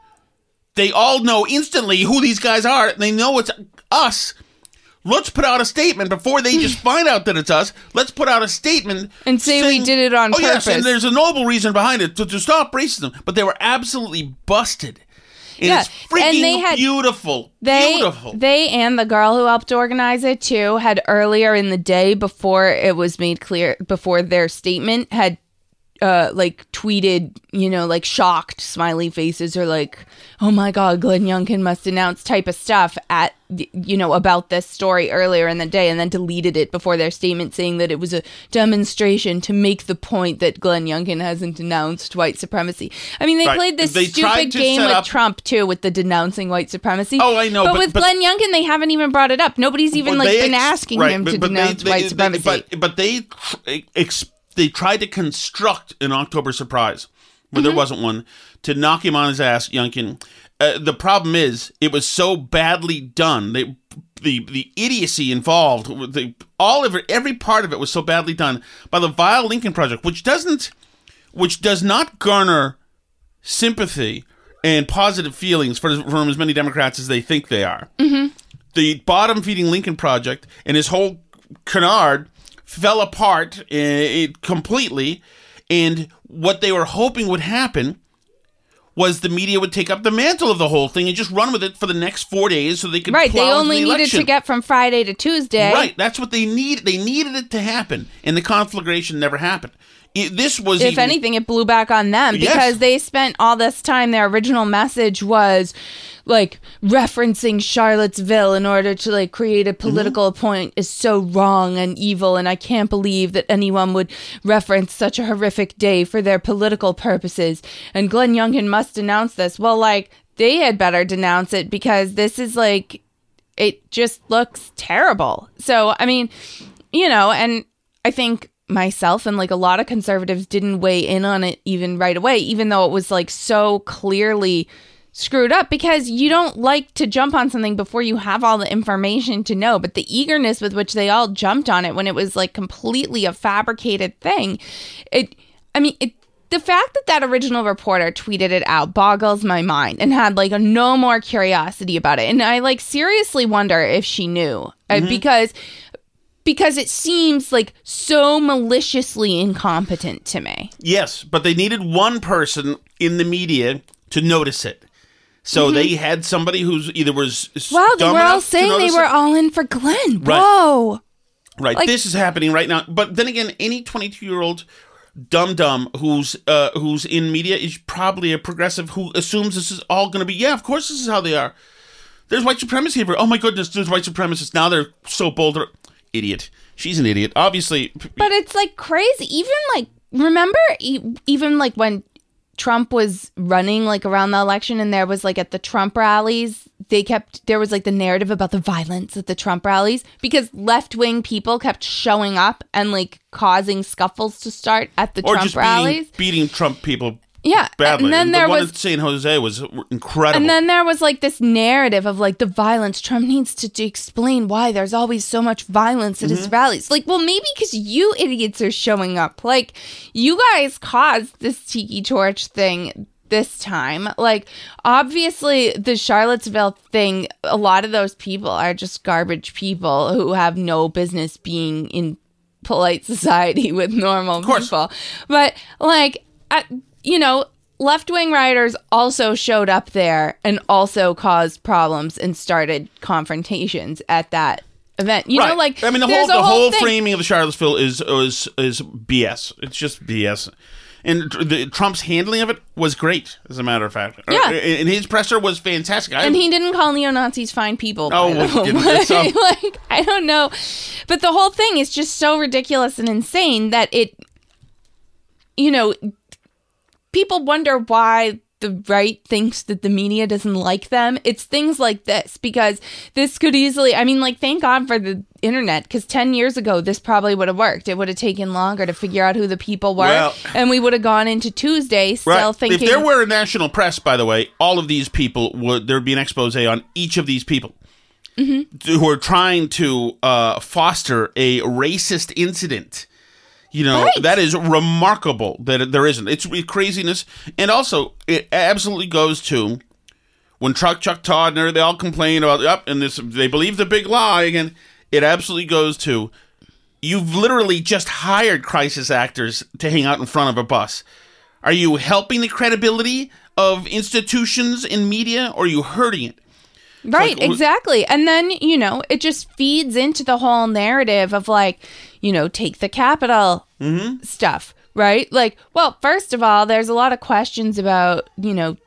They all know instantly who these guys are. They know it's us. Let's put out a statement before they just *laughs* find out that it's us. Let's put out a statement And say we did it on Facebook. oh, yes, and there's a noble reason behind it to, to stop racism. But they were absolutely busted. And Yeah, it's freaking and they had- beautiful. They, beautiful. they and the girl who helped organize it too had earlier in the day before it was made clear before their statement had uh like tweeted you know like shocked smiley faces or like oh my god glenn youngkin must announce type of stuff at you know about this story earlier in the day and then deleted it before their statement saying that it was a demonstration to make the point that glenn youngkin hasn't denounced white supremacy. I mean they Right. played this They stupid game with up- trump too with the denouncing white supremacy. Oh, I know, but, but- with but- glenn youngkin they haven't even brought it up. Nobody's even Well, like they been ex- asking right, him but- to denounce they- white they- supremacy. but but they ex- they tried to construct an October surprise but there Mhm. wasn't one to knock him on his ass, Youngkin. Uh, the problem is it was so badly done. They, the the idiocy involved, the, all of it, every part of it was so badly done by the vile Lincoln Project, which doesn't, which does not garner sympathy and positive feelings for, from as many Democrats as they think they are Mm-hmm. the bottom feeding Lincoln Project and his whole canard fell apart uh, completely. And what they were hoping would happen was the media would take up the mantle of the whole thing and just run with it for the next four days so they could right they only the needed to get from friday to tuesday right. That's what they need. They needed it to happen, and the conflagration never happened. It, this was if even- anything, it blew back on them Yes. because they spent all this time. Their original message was like referencing Charlottesville in order to like create a Mm-hmm. political point is so wrong and evil, and I can't believe that anyone would reference such a horrific day for their political purposes. And Glenn Youngkin must denounce this. Well, like they had better denounce it because this is like it just looks terrible. So, I mean, you know, and I think myself and like a lot of conservatives didn't weigh in on it even right away, even though it was like so clearly screwed up because you don't like to jump on something before you have all the information to know. But the eagerness with which they all jumped on it when it was like completely a fabricated thing, it, I mean, it, the fact that that original reporter tweeted it out boggles my mind and had like a no more curiosity about it. And I like seriously wonder if she knew Uh, because because it seems like so maliciously incompetent to me. Yes, but they needed one person in the media to notice it. So Mhm. they had somebody who's either was Wow, they were all saying they were it- all in for Glenn. Right. Whoa. Right. Like- this is happening right now. But then again, any 22 year old dumb dumb who's uh, who's in media is probably a progressive who assumes this is all going to be. Yeah, of course, this is how they are. There's white supremacy here. Oh my goodness, there's white supremacists. Now they're so bold. Idiot. She's an idiot. Obviously. But it's like crazy. Even like remember e- even like when Trump was running like around the election and there was like at the Trump rallies, they kept there was like the narrative about the violence at the Trump rallies because left-wing people kept showing up and like causing scuffles to start at the or Trump rallies. beating, beating Trump people Yeah, badly. and then the there one was at San Jose was incredible. And then there was like this narrative of like the violence. Trump needs to, to explain why there's always so much violence at Mm-hmm. his rallies. Like, well, maybe because you idiots are showing up. Like, you guys caused this tiki torch thing this time. Like, obviously, the Charlottesville thing, a lot of those people are just garbage people who have no business being in polite *laughs* society with normal people. But like, you know, left wing rioters also showed up there and also caused problems and started confrontations at that event. You know, like I mean, the whole the whole thing. framing of the Charlottesville is is is BS. It's just BS. And the, Trump's handling of it was great, as a matter of fact. Uh, Yeah. and his presser was fantastic. I, and he didn't call neo Nazis fine people. Oh, well, way. So- *laughs* like I don't know, but the whole thing is just so ridiculous and insane that it, you know, people wonder why the right thinks that the media doesn't like them. It's things like this because this could easily. I mean, like thank God for the internet because ten years ago this probably would have worked. It would have taken longer to figure out who the people were, Well- and we would have gone into Tuesday still Right. thinking. If there were a national press, by the way, all of these people would there would be an expose on each of these people Mm-hmm. who are trying to uh, foster a racist incident. You know Right. that is remarkable that there isn't. It's craziness, and also it absolutely goes to when Chuck Chuck Todd and they all complain about up and this they believe the big lie again. It absolutely goes to you've literally just hired crisis actors to hang out in front of a bus. Are you helping the credibility of institutions in media or are you hurting it? Right, like, exactly. And then, you know, it just feeds into the whole narrative of like, you know, take the Capitol Mm-hmm. stuff, right? Like, well, first of all, there's a lot of questions about, you know,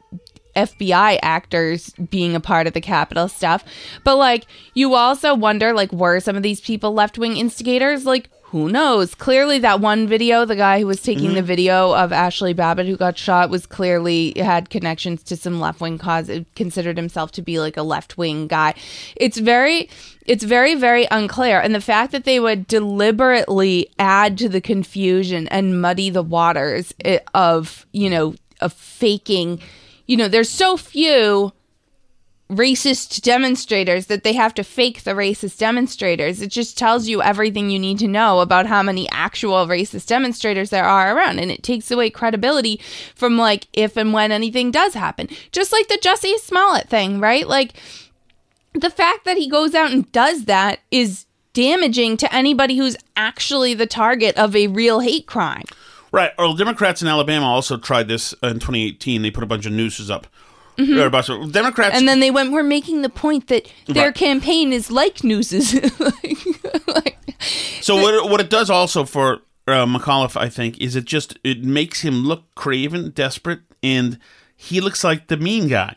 FBI actors being a part of the Capitol stuff. But like, you also wonder, like, were some of these people left wing instigators? Like, who knows? Clearly, that one video, the guy who was taking the mm-hmm. video of Ashli Babbitt who got shot, was clearly had connections to some left wing cause. Considered himself to be like a left wing guy. It's very, it's very, very unclear. And the fact that they would deliberately add to the confusion and muddy the waters eh, of, you know, of faking. You know, there's so few racist demonstrators that they have to fake the racist demonstrators. It just tells you everything you need to know about how many actual racist demonstrators there are around. And it takes away credibility from like if and when anything does happen. Just like the Jussie Smollett thing, right? Like the fact that he goes out and does that is damaging to anybody who's actually the target of a real hate crime. Right. Well, Democrats in Alabama also tried this in 2018. They put a bunch of nooses up. Mhm. Or so Democrats. And then they went, we're making the point that their Right. campaign is like nooses. *laughs* So what it, what it does also for uh, McAuliffe, I think, is it just it makes him look craven, desperate, and he looks like the mean guy.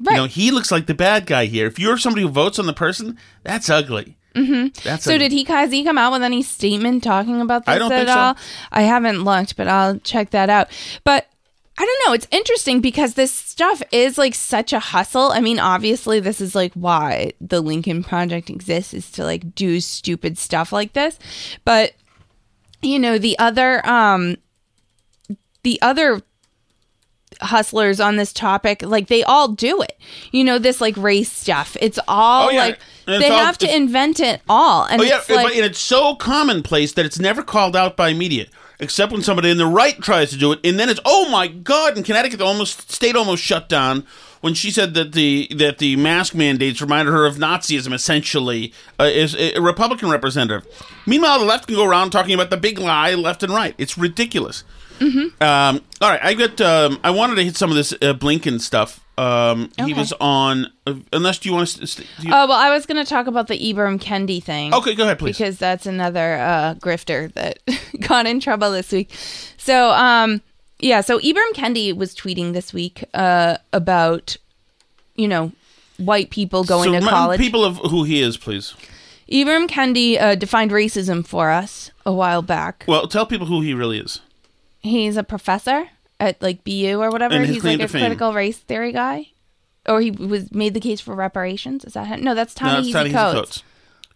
Right. You know, he looks like the bad guy here. If you're somebody who votes on the person, that's ugly. hmm That's so a- did he has he come out with any statement talking about this I don't at think so. all? I haven't looked, but I'll check that out. But I don't know. It's interesting because this stuff is like such a hustle. I mean, obviously, this is like why the Lincoln Project exists is to like do stupid stuff like this. But you know, the other um the other hustlers on this topic like they all do it you know this like race stuff it's all Oh, yeah. like it's they all- have to invent it all and oh yeah, it's like but and it's so commonplace that it's never called out by media. Except when somebody in the right tries to do it, and then it's oh my god! In Connecticut, the almost state almost shut down when she said that the that the mask mandates reminded her of Nazism. Essentially, uh, is a Republican representative. Meanwhile, the left can go around talking about the big lie left and right. It's ridiculous. Mm-hmm. Um, all right, I got. Um, I wanted to hit some of this uh, Blinken stuff. Um, He was on. Uh, unless do you want to? St- you- Oh well, I was going to talk about the Ibram Kendi thing. Okay, go ahead, please. Because that's another uh, grifter that *laughs* got in trouble this week. So, um, yeah, so Ibram Kendi was tweeting this week uh, about, you know, white people going so to college. People of who he is, please. Ibram Kendi uh, defined racism for us a while back. Well, tell people who he really is. He's a professor at like BU or whatever. He's like a fame. critical race theory guy. Or he was made the case for reparations. Is that him? No, that's No, Tommy it's Heasy Ta-Nehisi Coates.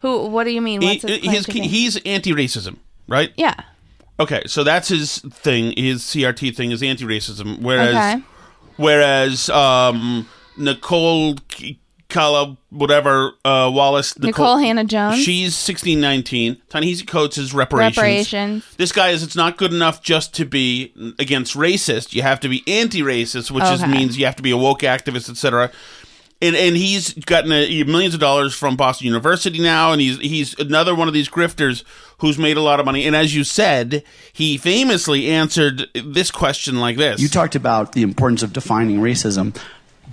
Who? What do you mean? What's his He- his- fame? he's anti-racism, right? Yeah. Okay, so that's his thing. His CRT thing is anti-racism, whereas Okay. whereas um, Nicole Kala, whatever uh, Wallace, Nikole Hannah-Jones. she's sixteen nineteen. Ta-Nehisi Coates is reparations. Reparations. This guy is. It's not good enough just to be against racist. You have to be anti-racist, which is, Okay. means you have to be a woke activist, etc. And and he's gotten a, millions of dollars from Boston University now, and he's he's another one of these grifters who's made a lot of money. And as you said, he famously answered this question like this: You talked about the importance of defining racism,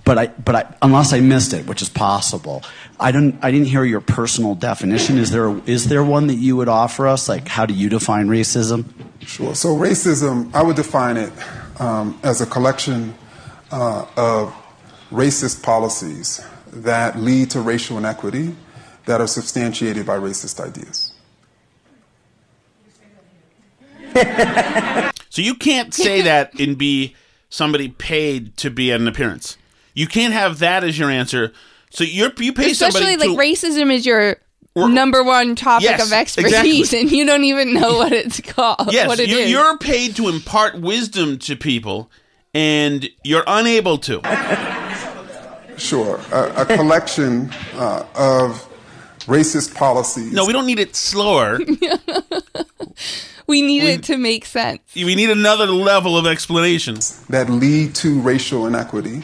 but I, but I, unless I missed it, which is possible, I didn't, I didn't hear your personal definition. Is there, is there one that you would offer us? Like, how do you define racism? Sure. So racism, I would define it um, as a collection uh, of racist policies that lead to racial inequity that are substantiated by racist ideas. *laughs* So you can't say that and be somebody paid to be at an appearance. You can't have that as your answer. So you're you pay Especially somebody like to, racism is your number one topic Yes, of expertise, exactly. *laughs* and you don't even know what it's called. Yes, what it you, is. you're paid to impart wisdom to people, and you're unable to. Sure. A, a collection uh, of racist policies. No, we don't need it slower. *laughs* we need it to make sense. we need another level of explanation. that lead to racial inequity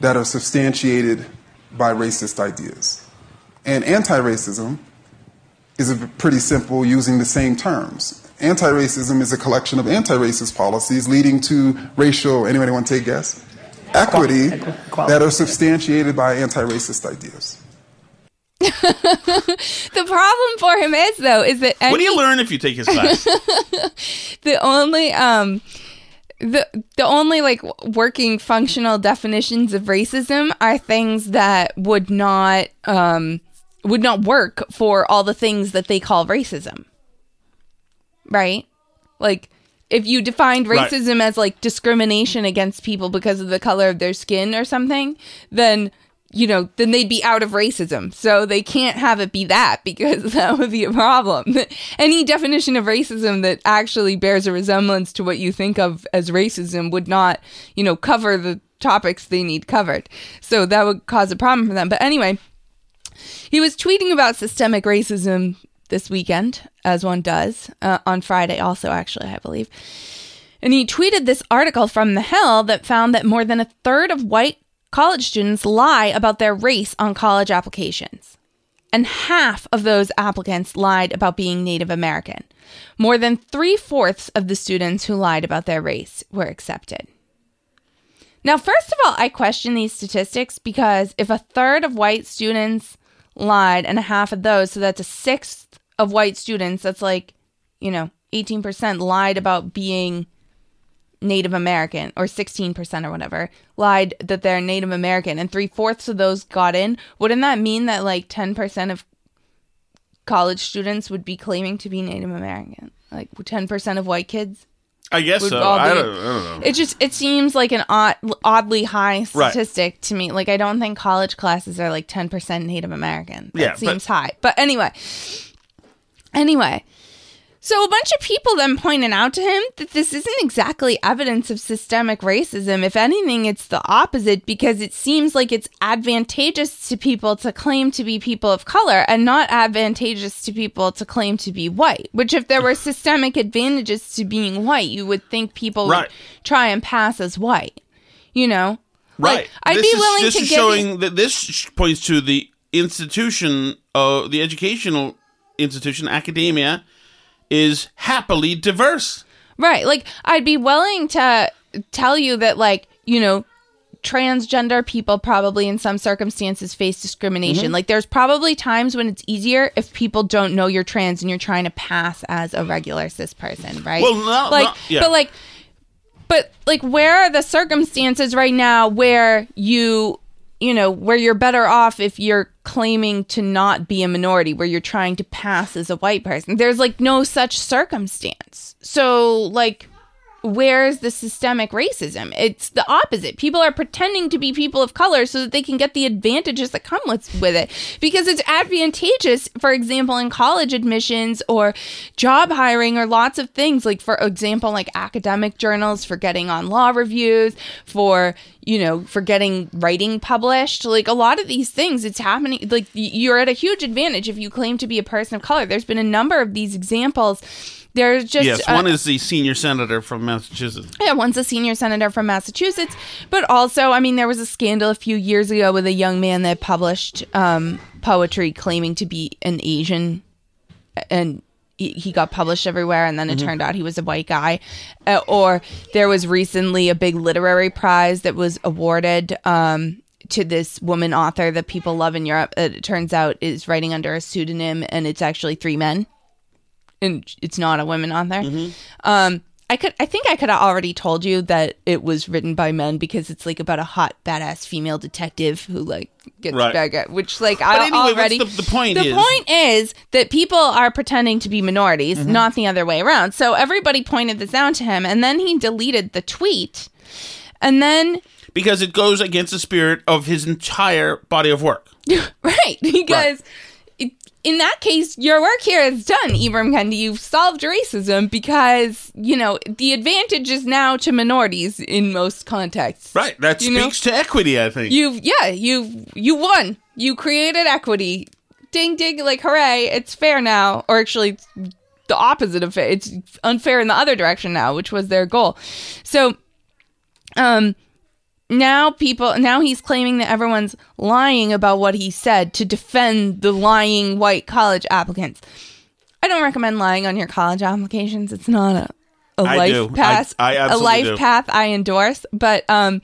that are substantiated by racist ideas. And anti racism is a pretty simple using the same terms. Anti racism is a collection of anti racist policies leading to racial, anybody want to take a guess? Equity that are substantiated by anti racist ideas. *laughs* The problem for him is though is that What do you learn if you take his class? *laughs* the only um the the only like working functional definitions of racism are things that would not um would not work for all the things that they call racism. Right? Like if you defined Right. racism as like discrimination against people because of the color of their skin or something, then you know, then they'd be out of racism. So they can't have it be that *laughs* because that would be a problem. *laughs* Any definition of racism that actually bears a resemblance to what you think of as racism would not, you know, cover the topics they need covered. So that would cause a problem for them. But anyway, he was tweeting about systemic racism this weekend, as one does, uh, on Friday, also, actually, I believe. And he tweeted this article from The Hill that found that more than a third of white college students lie about their race on college applications. And half of those applicants lied about being Native American. More than three fourths of the students who lied about their race were accepted. Now, first of all, I question these statistics because if a third of white students lied and a half of those, so that's a sixth of white students, that's like, you know, 18% lied about being Native American or 16% or whatever, lied that they're Native American and three fourths of those got in. Wouldn't that mean that like 10% of college students would be claiming to be Native American? Like 10% of white kids? I guess so. I don't, I don't know. It just it seems like an odd, oddly high Right. statistic to me. Like I don't think college classes are like ten percent Native American. That Yeah, but- seems high. But anyway, anyway, So a bunch of people then pointed out to him that this isn't exactly evidence of systemic racism. If anything, it's the opposite because it seems like it's advantageous to people to claim to be people of color and not advantageous to people to claim to be white. Which if there were systemic advantages to being white, you would think people Right. would try and pass as white. You know? Right. Like, I'd this be is, willing this to is showing that this points to the institution of the educational institution, academia, is happily diverse. Right. Like, I'd be willing to tell you that, like, you know, transgender people probably in some circumstances face discrimination. Mm-hmm. Mhm. Like, there's probably times when it's easier if people don't know you're trans and you're trying to pass as a regular cis person, right? Well, no- like, no- yeah. but like, but like, where are the circumstances right now where you, you know, where you're better off if you're claiming to not be a minority, where you're trying to pass as a white person? There's like no such circumstance. So, like, where's the systemic racism? It's the opposite. People are pretending to be people of color so that they can get the advantages that come with, with it. Because it's advantageous, for example, in college admissions or job hiring or lots of things. Like, for example, like academic journals, for getting on law reviews, for, you know, for getting writing published. Like, a lot of these things, it's happening. Like, you're at a huge advantage if you claim to be a person of color. There's been a number of these examples. There's just yes, one is the senior senator from Massachusetts. yeah, one's a senior senator from Massachusetts, but also, I mean, there was a scandal a few years ago with a young man that published um, poetry claiming to be an Asian, and he got published everywhere, and then it Mhm. turned out he was a white guy. Uh, or there was recently a big literary prize that was awarded. Um, to this woman author that people love in Europe, it turns out is writing under a pseudonym, and it's actually three men and it's not a women author. Um, I could, I think I could have already told you that it was written by men because it's like about a hot badass female detective who like gets Right. back at, which like I anyway, already. the- the point The is- point is that people are pretending to be minorities, Mhm. not the other way around. So everybody pointed this out to him, and then he deleted the tweet, and then Because it goes against the spirit of his entire body of work. *laughs* right because. it- In that case, your work here is done, Ibram Kendi. You've solved racism because, you know, the advantage is now to minorities in most contexts. Right. That You know? speaks to equity, I think. You've yeah, you've you won. You created equity. Ding ding like hooray, it's fair now. Or actually the opposite of fair. It's unfair in the other direction now, which was their goal. So um now people now he's claiming that everyone's lying about what he said to defend the lying white college applicants. I don't recommend lying on your college applications. It's not a a I life do. I- path I a absolutely life do. path I endorse, but um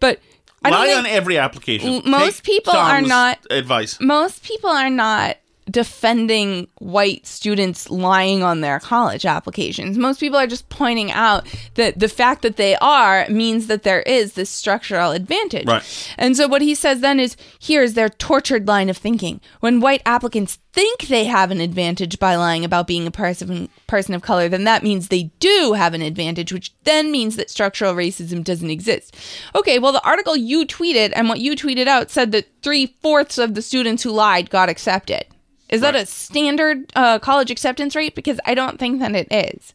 but I Lie on every application. Most Take people are not- advice. most people are not defending white students lying on their college applications. Most people are just pointing out that the fact that they are means that there is this structural advantage. Right. And so what he says then is here's their tortured line of thinking. When white applicants think they have an advantage by lying about being a person person of color, then that means they do have an advantage, which then means that structural racism doesn't exist. Okay, well the article you tweeted and what you tweeted out said that three fourths of the students who lied got accepted. Is that a standard uh, college acceptance rate? Because I don't think that it is.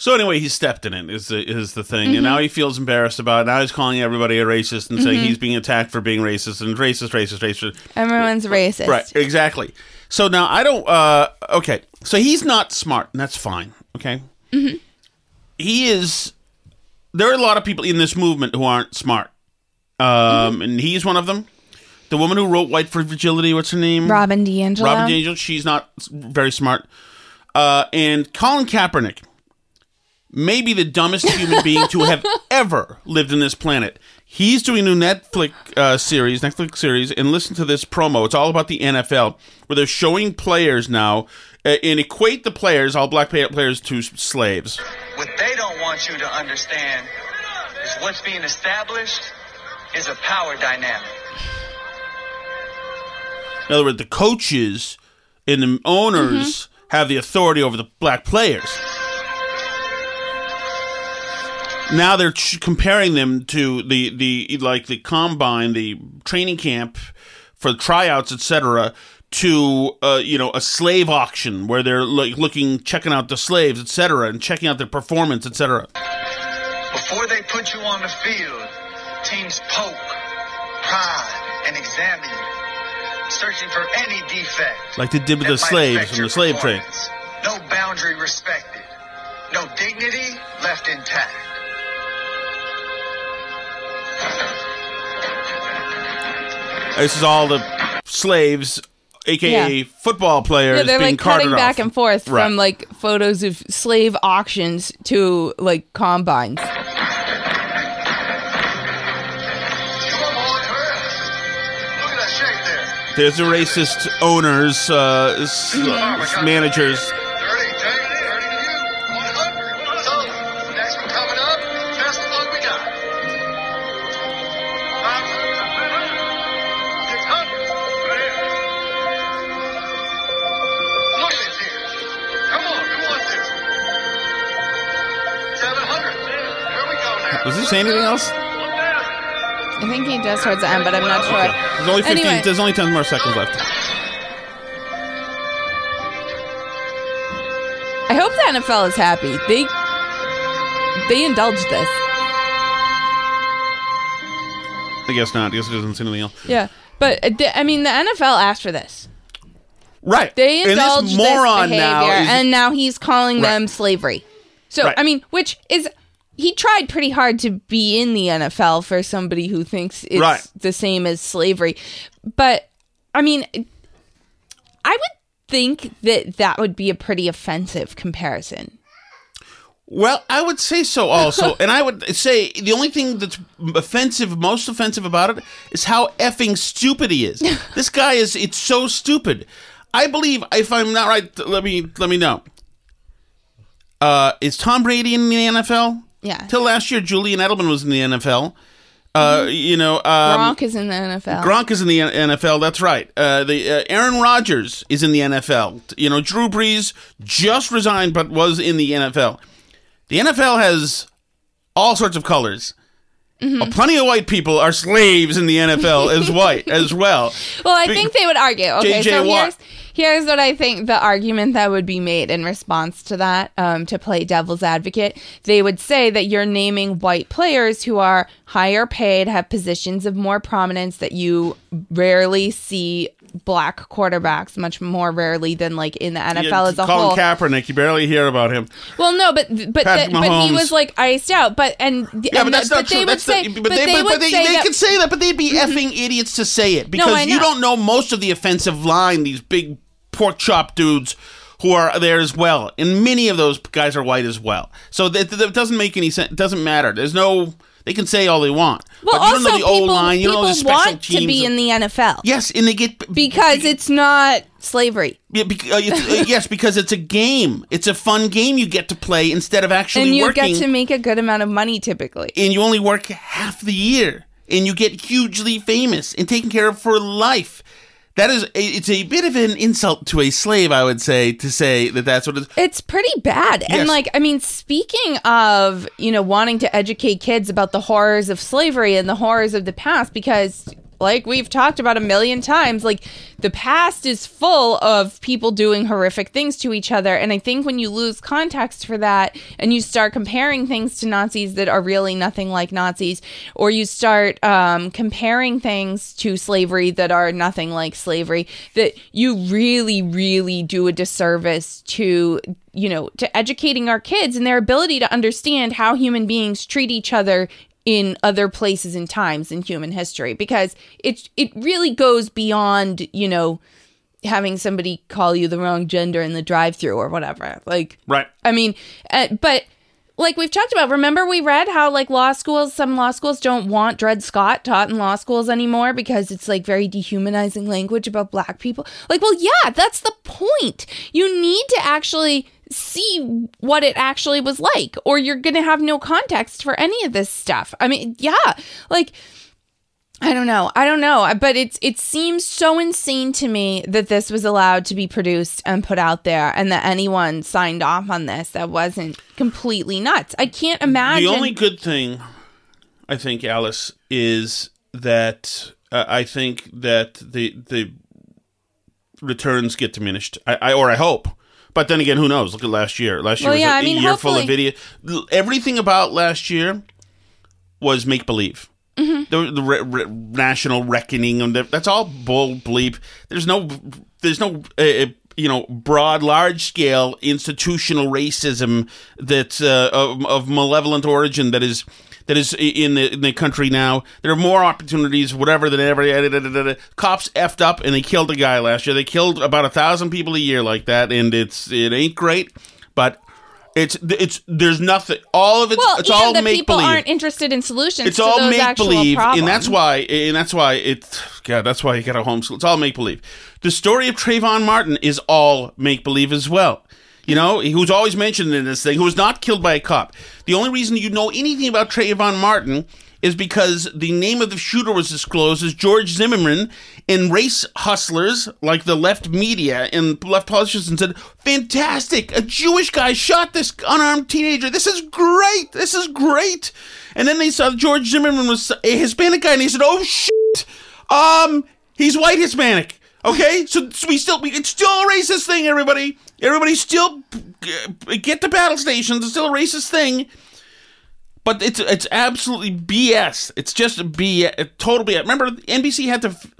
So anyway, he stepped in it. Is the is the thing, Mhm. and now he feels embarrassed about it. Now he's calling everybody a racist and saying Mhm. he's being attacked for being racist and racist, racist, racist. Everyone's racist. Right, exactly. So now I don't. uh Okay, so he's not smart, and that's fine. Okay, hmm he is. There are a lot of people in this movement who aren't smart, um, Mm-hmm. and he's one of them. The woman who wrote "White for Fragility," what's her name? Robin DiAngelo. Robin DiAngelo. She's not very smart. Uh, and Colin Kaepernick, maybe the dumbest human being to have *laughs* ever lived in this planet. He's doing a new Netflix uh, series, Netflix series, and listen to this promo. It's all about the NFL, where they're showing players now uh, and equate the players, all black players, to slaves. What they don't want you to understand is what's being established is a power dynamic. In other words, the coaches and the owners have the authority over the black players. Now they're ch- comparing them to the, the like the combine, the training camp for tryouts, etc., to uh, you know a slave auction where they're like looking, checking out the slaves, etc., and checking out their performance, etc. Before they put you on the field, teams poke, prod, and examine you, searching for any defect. Like they did with the slaves from the slave trade. No boundary respected. No dignity left intact. This is all the slaves, aka Yeah. football players, Yeah, they're being like cutting carted back off. and forth Right. from like photos of slave auctions to like combines. There's the racist owners, uh, s- managers. Look at this here. Come on, who wants this? 700. Here we go now. Does he say anything else? I think he does towards the end, but I'm not sure. There's only 15. Anyway. There's only 10 more seconds left. I hope the NFL is happy. They they indulged this. I guess not. I guess it doesn't say anything else. Yeah, but uh, the- I mean, the NFL asked for this. Right. They And this indulged this, moron behavior, now is- and now he's calling Right. them slavery. So Right. I mean, which is he tried pretty hard to be in the NFL for somebody who thinks it's Right. the same as slavery, but I mean, I would think that that would be a pretty offensive comparison. Well, I would say so also. *laughs* and I would say the only thing that's offensive, most offensive about it is how effing stupid he is. *laughs* this guy is it's so stupid. I believe if I'm not right, let me let me know. Uh is Tom Brady in the NFL? Yeah. Till last year Julian Edelman was in the NFL. Uh you know, um Gronk is in the NFL. Gronk is in the N- NFL. That's right. Uh, the uh, Aaron Rodgers is in the NFL. You know, Drew Brees just resigned, but was in the NFL. The NFL has all sorts of colors. Mm-hmm. Plenty of white people are slaves in the NFL as *laughs* white as well. Well, I Be- think they would argue. Okay, JJ so Watt. here's here's what I think the argument that would be made in response to that, um, to play devil's advocate. They would say that you're naming white players who are higher paid, have positions of more prominence that you rarely see black quarterbacks, much more rarely than like in the NFL Yeah, as a Colin whole. Kaepernick, you barely hear about him. Well, no, but but the, but he was like iced out. But and Yeah, and but that's the- not they true. would That's say, the, but, they, would but they, say they that, could say that, but they'd be mm-hmm. effing idiots to say it because I you don't know most of the offensive line. These big pork chop dudes who are there as well, and many of those guys are white as well. So that, that doesn't make any sense. It doesn't matter. There's no. They can say all they want, Well, but you also don't know the people, line. You don't know the people special want to be in the NFL. yes, and they get because it's not slavery. Yeah, bec- uh, it's, uh, yes, because it's a game. It's a fun game you get to play instead of actually working. and you working. get to make a good amount of money typically. and you only work half the year, and you get hugely famous and taken care of for life. That is, it's a bit of an insult to a slave, I would say, to say that that's what it is. It's pretty bad. And like I mean speaking of, you know, wanting to educate kids about the horrors of slavery and the horrors of the past because like we've talked about a million times, like the past is full of people doing horrific things to each other. And I think when you lose context for that and you start comparing things to Nazis that are really nothing like Nazis, or you start um, comparing things to slavery that are nothing like slavery, that you really, really do a disservice to you know to educating our kids and their ability to understand how human beings treat each other in other places and times in human history because it it really goes beyond you know having somebody call you the wrong gender in the drive-through or whatever like Right. I mean, uh, but like we've talked about, remember we read how like law schools, some law schools don't want Dred Scott taught in law schools anymore because it's like very dehumanizing language about black people. Like, well, yeah, that's the point. You need to actually see what it actually was like, or you're going to have no context for any of this stuff. I mean, yeah, like. I don't know. I don't know. But it's it seems so insane to me that this was allowed to be produced and put out there and that anyone signed off on this that wasn't completely nuts. I can't imagine The only good thing, I think, Alice, is that uh, I think that the the returns get diminished. I, I or I hope. But then again, who knows? Look at last year. Last year Well, was yeah, a, I mean, year full of hopefully- video. Everything about last year was make believe. Mhm. The, the re- re- national reckoning and that- that's all bull bleep. There's no, there's no, uh, uh, you know, broad, large scale institutional racism that's uh, of, of malevolent origin that is that is in the in the country now. There are more opportunities, whatever, than ever. da- da- da-. Cops effed up and they killed a guy last year. They killed about a thousand people a year like that, and it's it ain't great, but. It's it's there's nothing. All of it's well, it's yeah, all the make people believe aren't interested in solutions. it's all make believe, and that's why, and that's why it. God, that's why you got to homeschool. It's all make believe. The story of Trayvon Martin is all make believe as well. You know, who's always mentioned in this thing. Who was not killed by a cop. The only reason you know anything about Trayvon Martin is because the name of the shooter was disclosed as George Zimmerman, and race hustlers like the left media and left politicians said, "Fantastic! A Jewish guy shot this unarmed teenager. This is great. This is great." And then they saw George Zimmerman was a Hispanic guy, and they said, "Oh shit! Um, he's white Hispanic." Okay, so, so we still we, it's still a racist thing. Everybody, everybody, still uh, get to battle stations. It's still a racist thing. But it's it's absolutely BS. It's just a BS, total BS. Remember, NBC had to f-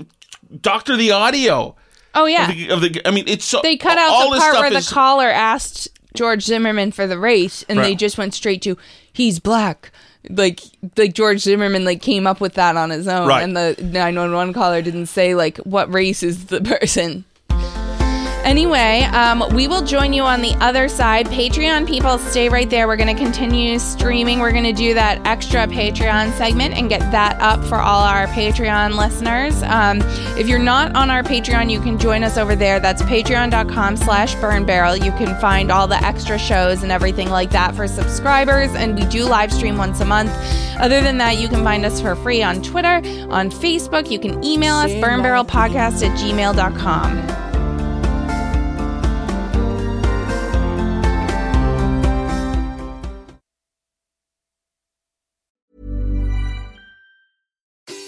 doctor the audio. Oh yeah, Of the, of the I mean, it's so they cut out all the part where the caller asked George Zimmerman for the race, and they just went straight to he's black. Like like George Zimmerman like came up with that on his own, Right. and the nine one one caller didn't say like what race is the *laughs* person. Anyway, um, we will join you on the other side. Patreon people, stay right there. We're going to continue streaming. We're going to do that extra Patreon segment and get that up for all our Patreon listeners. Um, if you're not on our Patreon, you can join us over there. That's patreon.com slash burn barrel. You can find all the extra shows and everything like that for subscribers. And we do live stream once a month. Other than that, you can find us for free on Twitter, on Facebook. You can email us, burnbarrelpodcast at gmail.com.